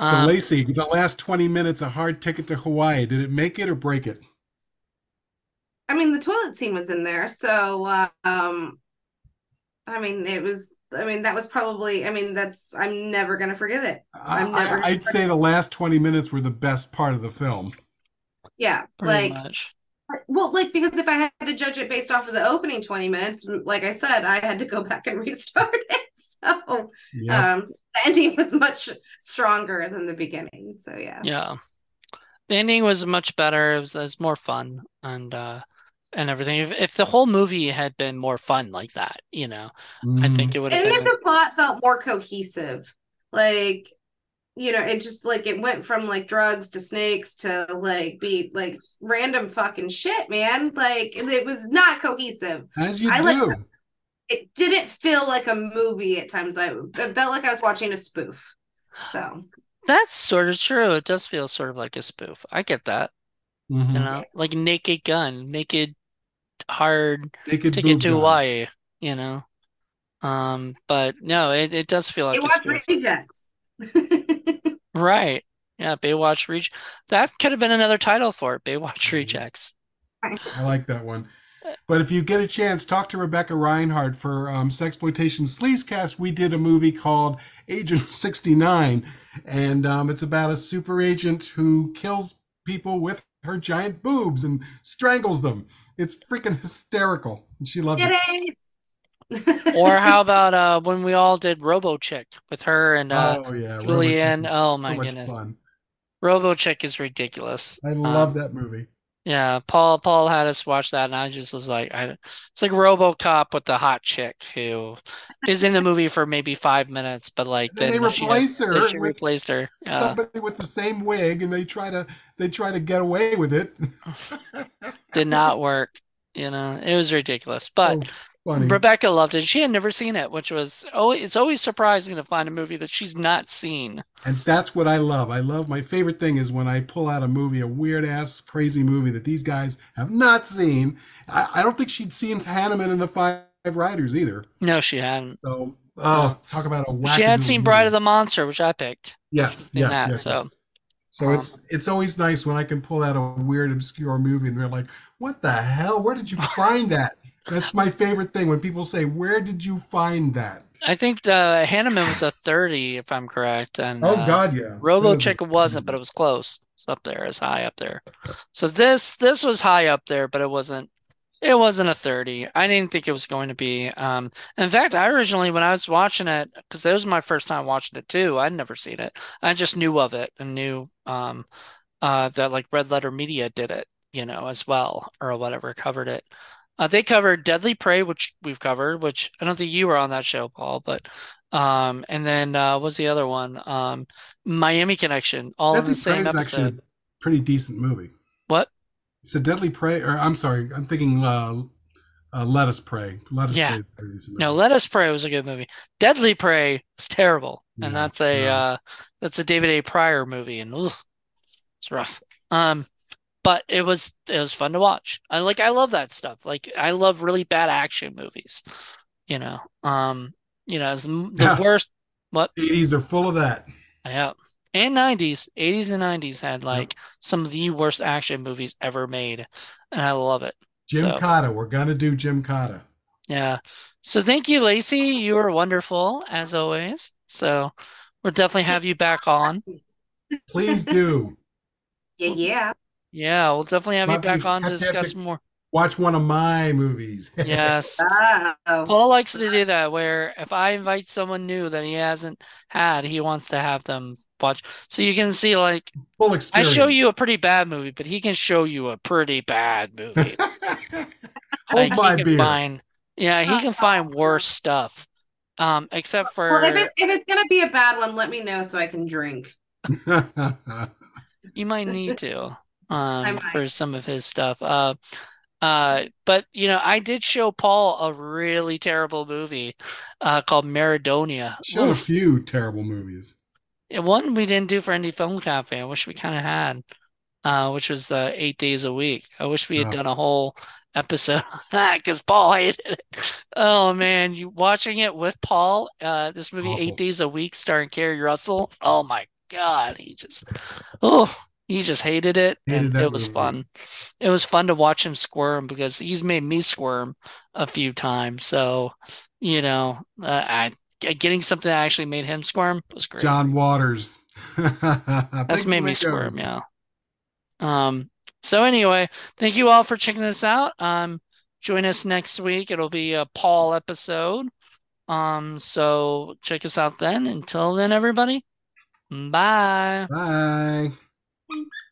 So, Um, Lacy, the last 20 minutes, a hard ticket to Hawaii, did it make it or break it? I mean the toilet scene was in there, so uh, um I mean it was I mean that was probably I mean that's I'm never gonna forget it. I'm I, never- I, would say the last 20 minutes were the best part of the film. Yeah, pretty like much. well like because if I had to judge it based off of the opening 20 minutes, like I said, I had to go back and restart it. So Yeah. um the ending was much stronger than the beginning. So yeah. Yeah. The ending was much better. It was, it was more fun and uh and everything. If if the whole movie had been more fun like that, you know, I Mm. think it would have been. and if the plot felt more cohesive like you know it just like it went from like drugs to snakes to like be like random fucking shit man like it was not cohesive as you I do. like it didn't feel like a movie at times i it felt like i was watching a spoof so That's sort of true. It does feel sort of like a spoof. I get that. Mhm. You know, like Naked Gun, Naked Hard Naked Ticket to gun. Hawaii, you know. Um, but no, it, it does feel like it a rejects Right. Yeah, Baywatch Reach. That could have been another title for it, Baywatch Mhm. Rejects. I like that one. But if you get a chance, talk to Rebecca Reinhardt for um, Sexploitation Sleazecast. We did a movie called Agent 69, and um, it's about a super agent who kills people with her giant boobs and strangles them. It's freaking hysterical. And she loves it. it Or how about uh when we all did Robo Chick with her and uh oh, yeah. Julianne- oh, my much goodness. fun. Robo Chick is ridiculous. I love Um, that movie. Yeah, Paul Paul had us watch that, and I just was like, I, it's like RoboCop with the hot chick who is in the movie for maybe five minutes, but like Then they then she replace has, her she replaced her. Yeah, Somebody with the same wig, and they try to they try to get away with it. did not work. You know, it was ridiculous. But So funny. Rebecca loved it. She had never seen it, which was oh, it's always surprising to find a movie that she's not seen. And that's what I love. I love my favorite thing is when I pull out a movie, a weird ass, crazy movie that these guys have not seen. I, I don't think she'd seen Hanuman and the Five Riders either. No, she hadn't. So, oh, talk about a She had seen Bride of the Monster, which I picked. Yes, yes, that, yes, so, yes. So um, it's it's always nice when I can pull out a weird, obscure movie and they're like, "What the hell? Where did you find that?" That's my favorite thing when people say, "Where did you find that?" I think the Hanuman was a 30, if I'm correct, and Oh uh, God, yeah. Robo That is Chick wasn't, but it was close. It's up there, it's high up there. So this this was high up there, but it wasn't it wasn't a 30. I didn't think it was going to be. Um, in fact, I originally when I was watching it, because it was my first time watching it too, I'd never seen it. I just knew of it and knew um uh that like Red Letter Media did it, you know, as well, or whatever, covered it. Uh, they covered Deadly Prey, which we've covered, which I don't think you were on that show, Paul, but um, and then uh, what's the other one? Um, Miami Connection, all in the same Prey is actually a pretty decent movie. What? It's a Deadly Prey, or I'm sorry, I'm thinking uh, uh, Let Us Pray. Let Us Yeah. Pray is a pretty No. Let Us Pray was a good movie. Deadly Prey is terrible, and Yeah, that's a yeah. uh, that's a David A. Prior movie, and ugh, it's rough. Um, but it was it was fun to watch. I like I love that stuff. Like I love really bad action movies. You know, um, you know, as the, the Yeah. worst. What? 80s are full of that. Yeah. And 90s, 80s and 90s had like some of the worst action movies ever made, and I love it. Jim So- Cotta. We're gonna do Jim Cotta. Yeah. So thank you, Lacy. You were wonderful as always. So we'll definitely have you back on. Please do. Yeah, yeah. Yeah, we'll definitely have you Might be back on to have to have discuss to- more. watch one of my movies. Yes. Oh. Paul likes to do that where if I invite someone new that he hasn't had, he wants to have them watch. So you can see like Full I show you a pretty bad movie, but he can show you a pretty bad movie. Hold Like, my beer. find yeah, he can find worse stuff. Um, except Well, for if, it, if it's gonna be a bad one, let me know so I can drink. you might need to I um might. for some of his stuff. Uh uh but you know, I did show Paul a really terrible movie uh called Maridonia. Showed a few terrible movies. Yeah, One we didn't do for Indie Film Cafe. I wish we kind of had, uh, which was the eight days a week. I wish we had Ugh. done a whole episode on that because Paul hated it. Oh man, you watching it with Paul, uh, this movie Awful. Eight Days a Week starring Keri Russell. Oh my God, he just, oh, he just hated it, Hated and it was movie. fun. It was fun to watch him squirm because he's made me squirm a few times. So, you know, uh, I getting something that actually made him squirm was great. John Waters. That's made me squirm, yeah. Um, so anyway, thank you all for checking this out. Um, join us next week. It'll be a Paul episode. Um, so check us out then. Until then, everybody, bye. Bye. Thank you.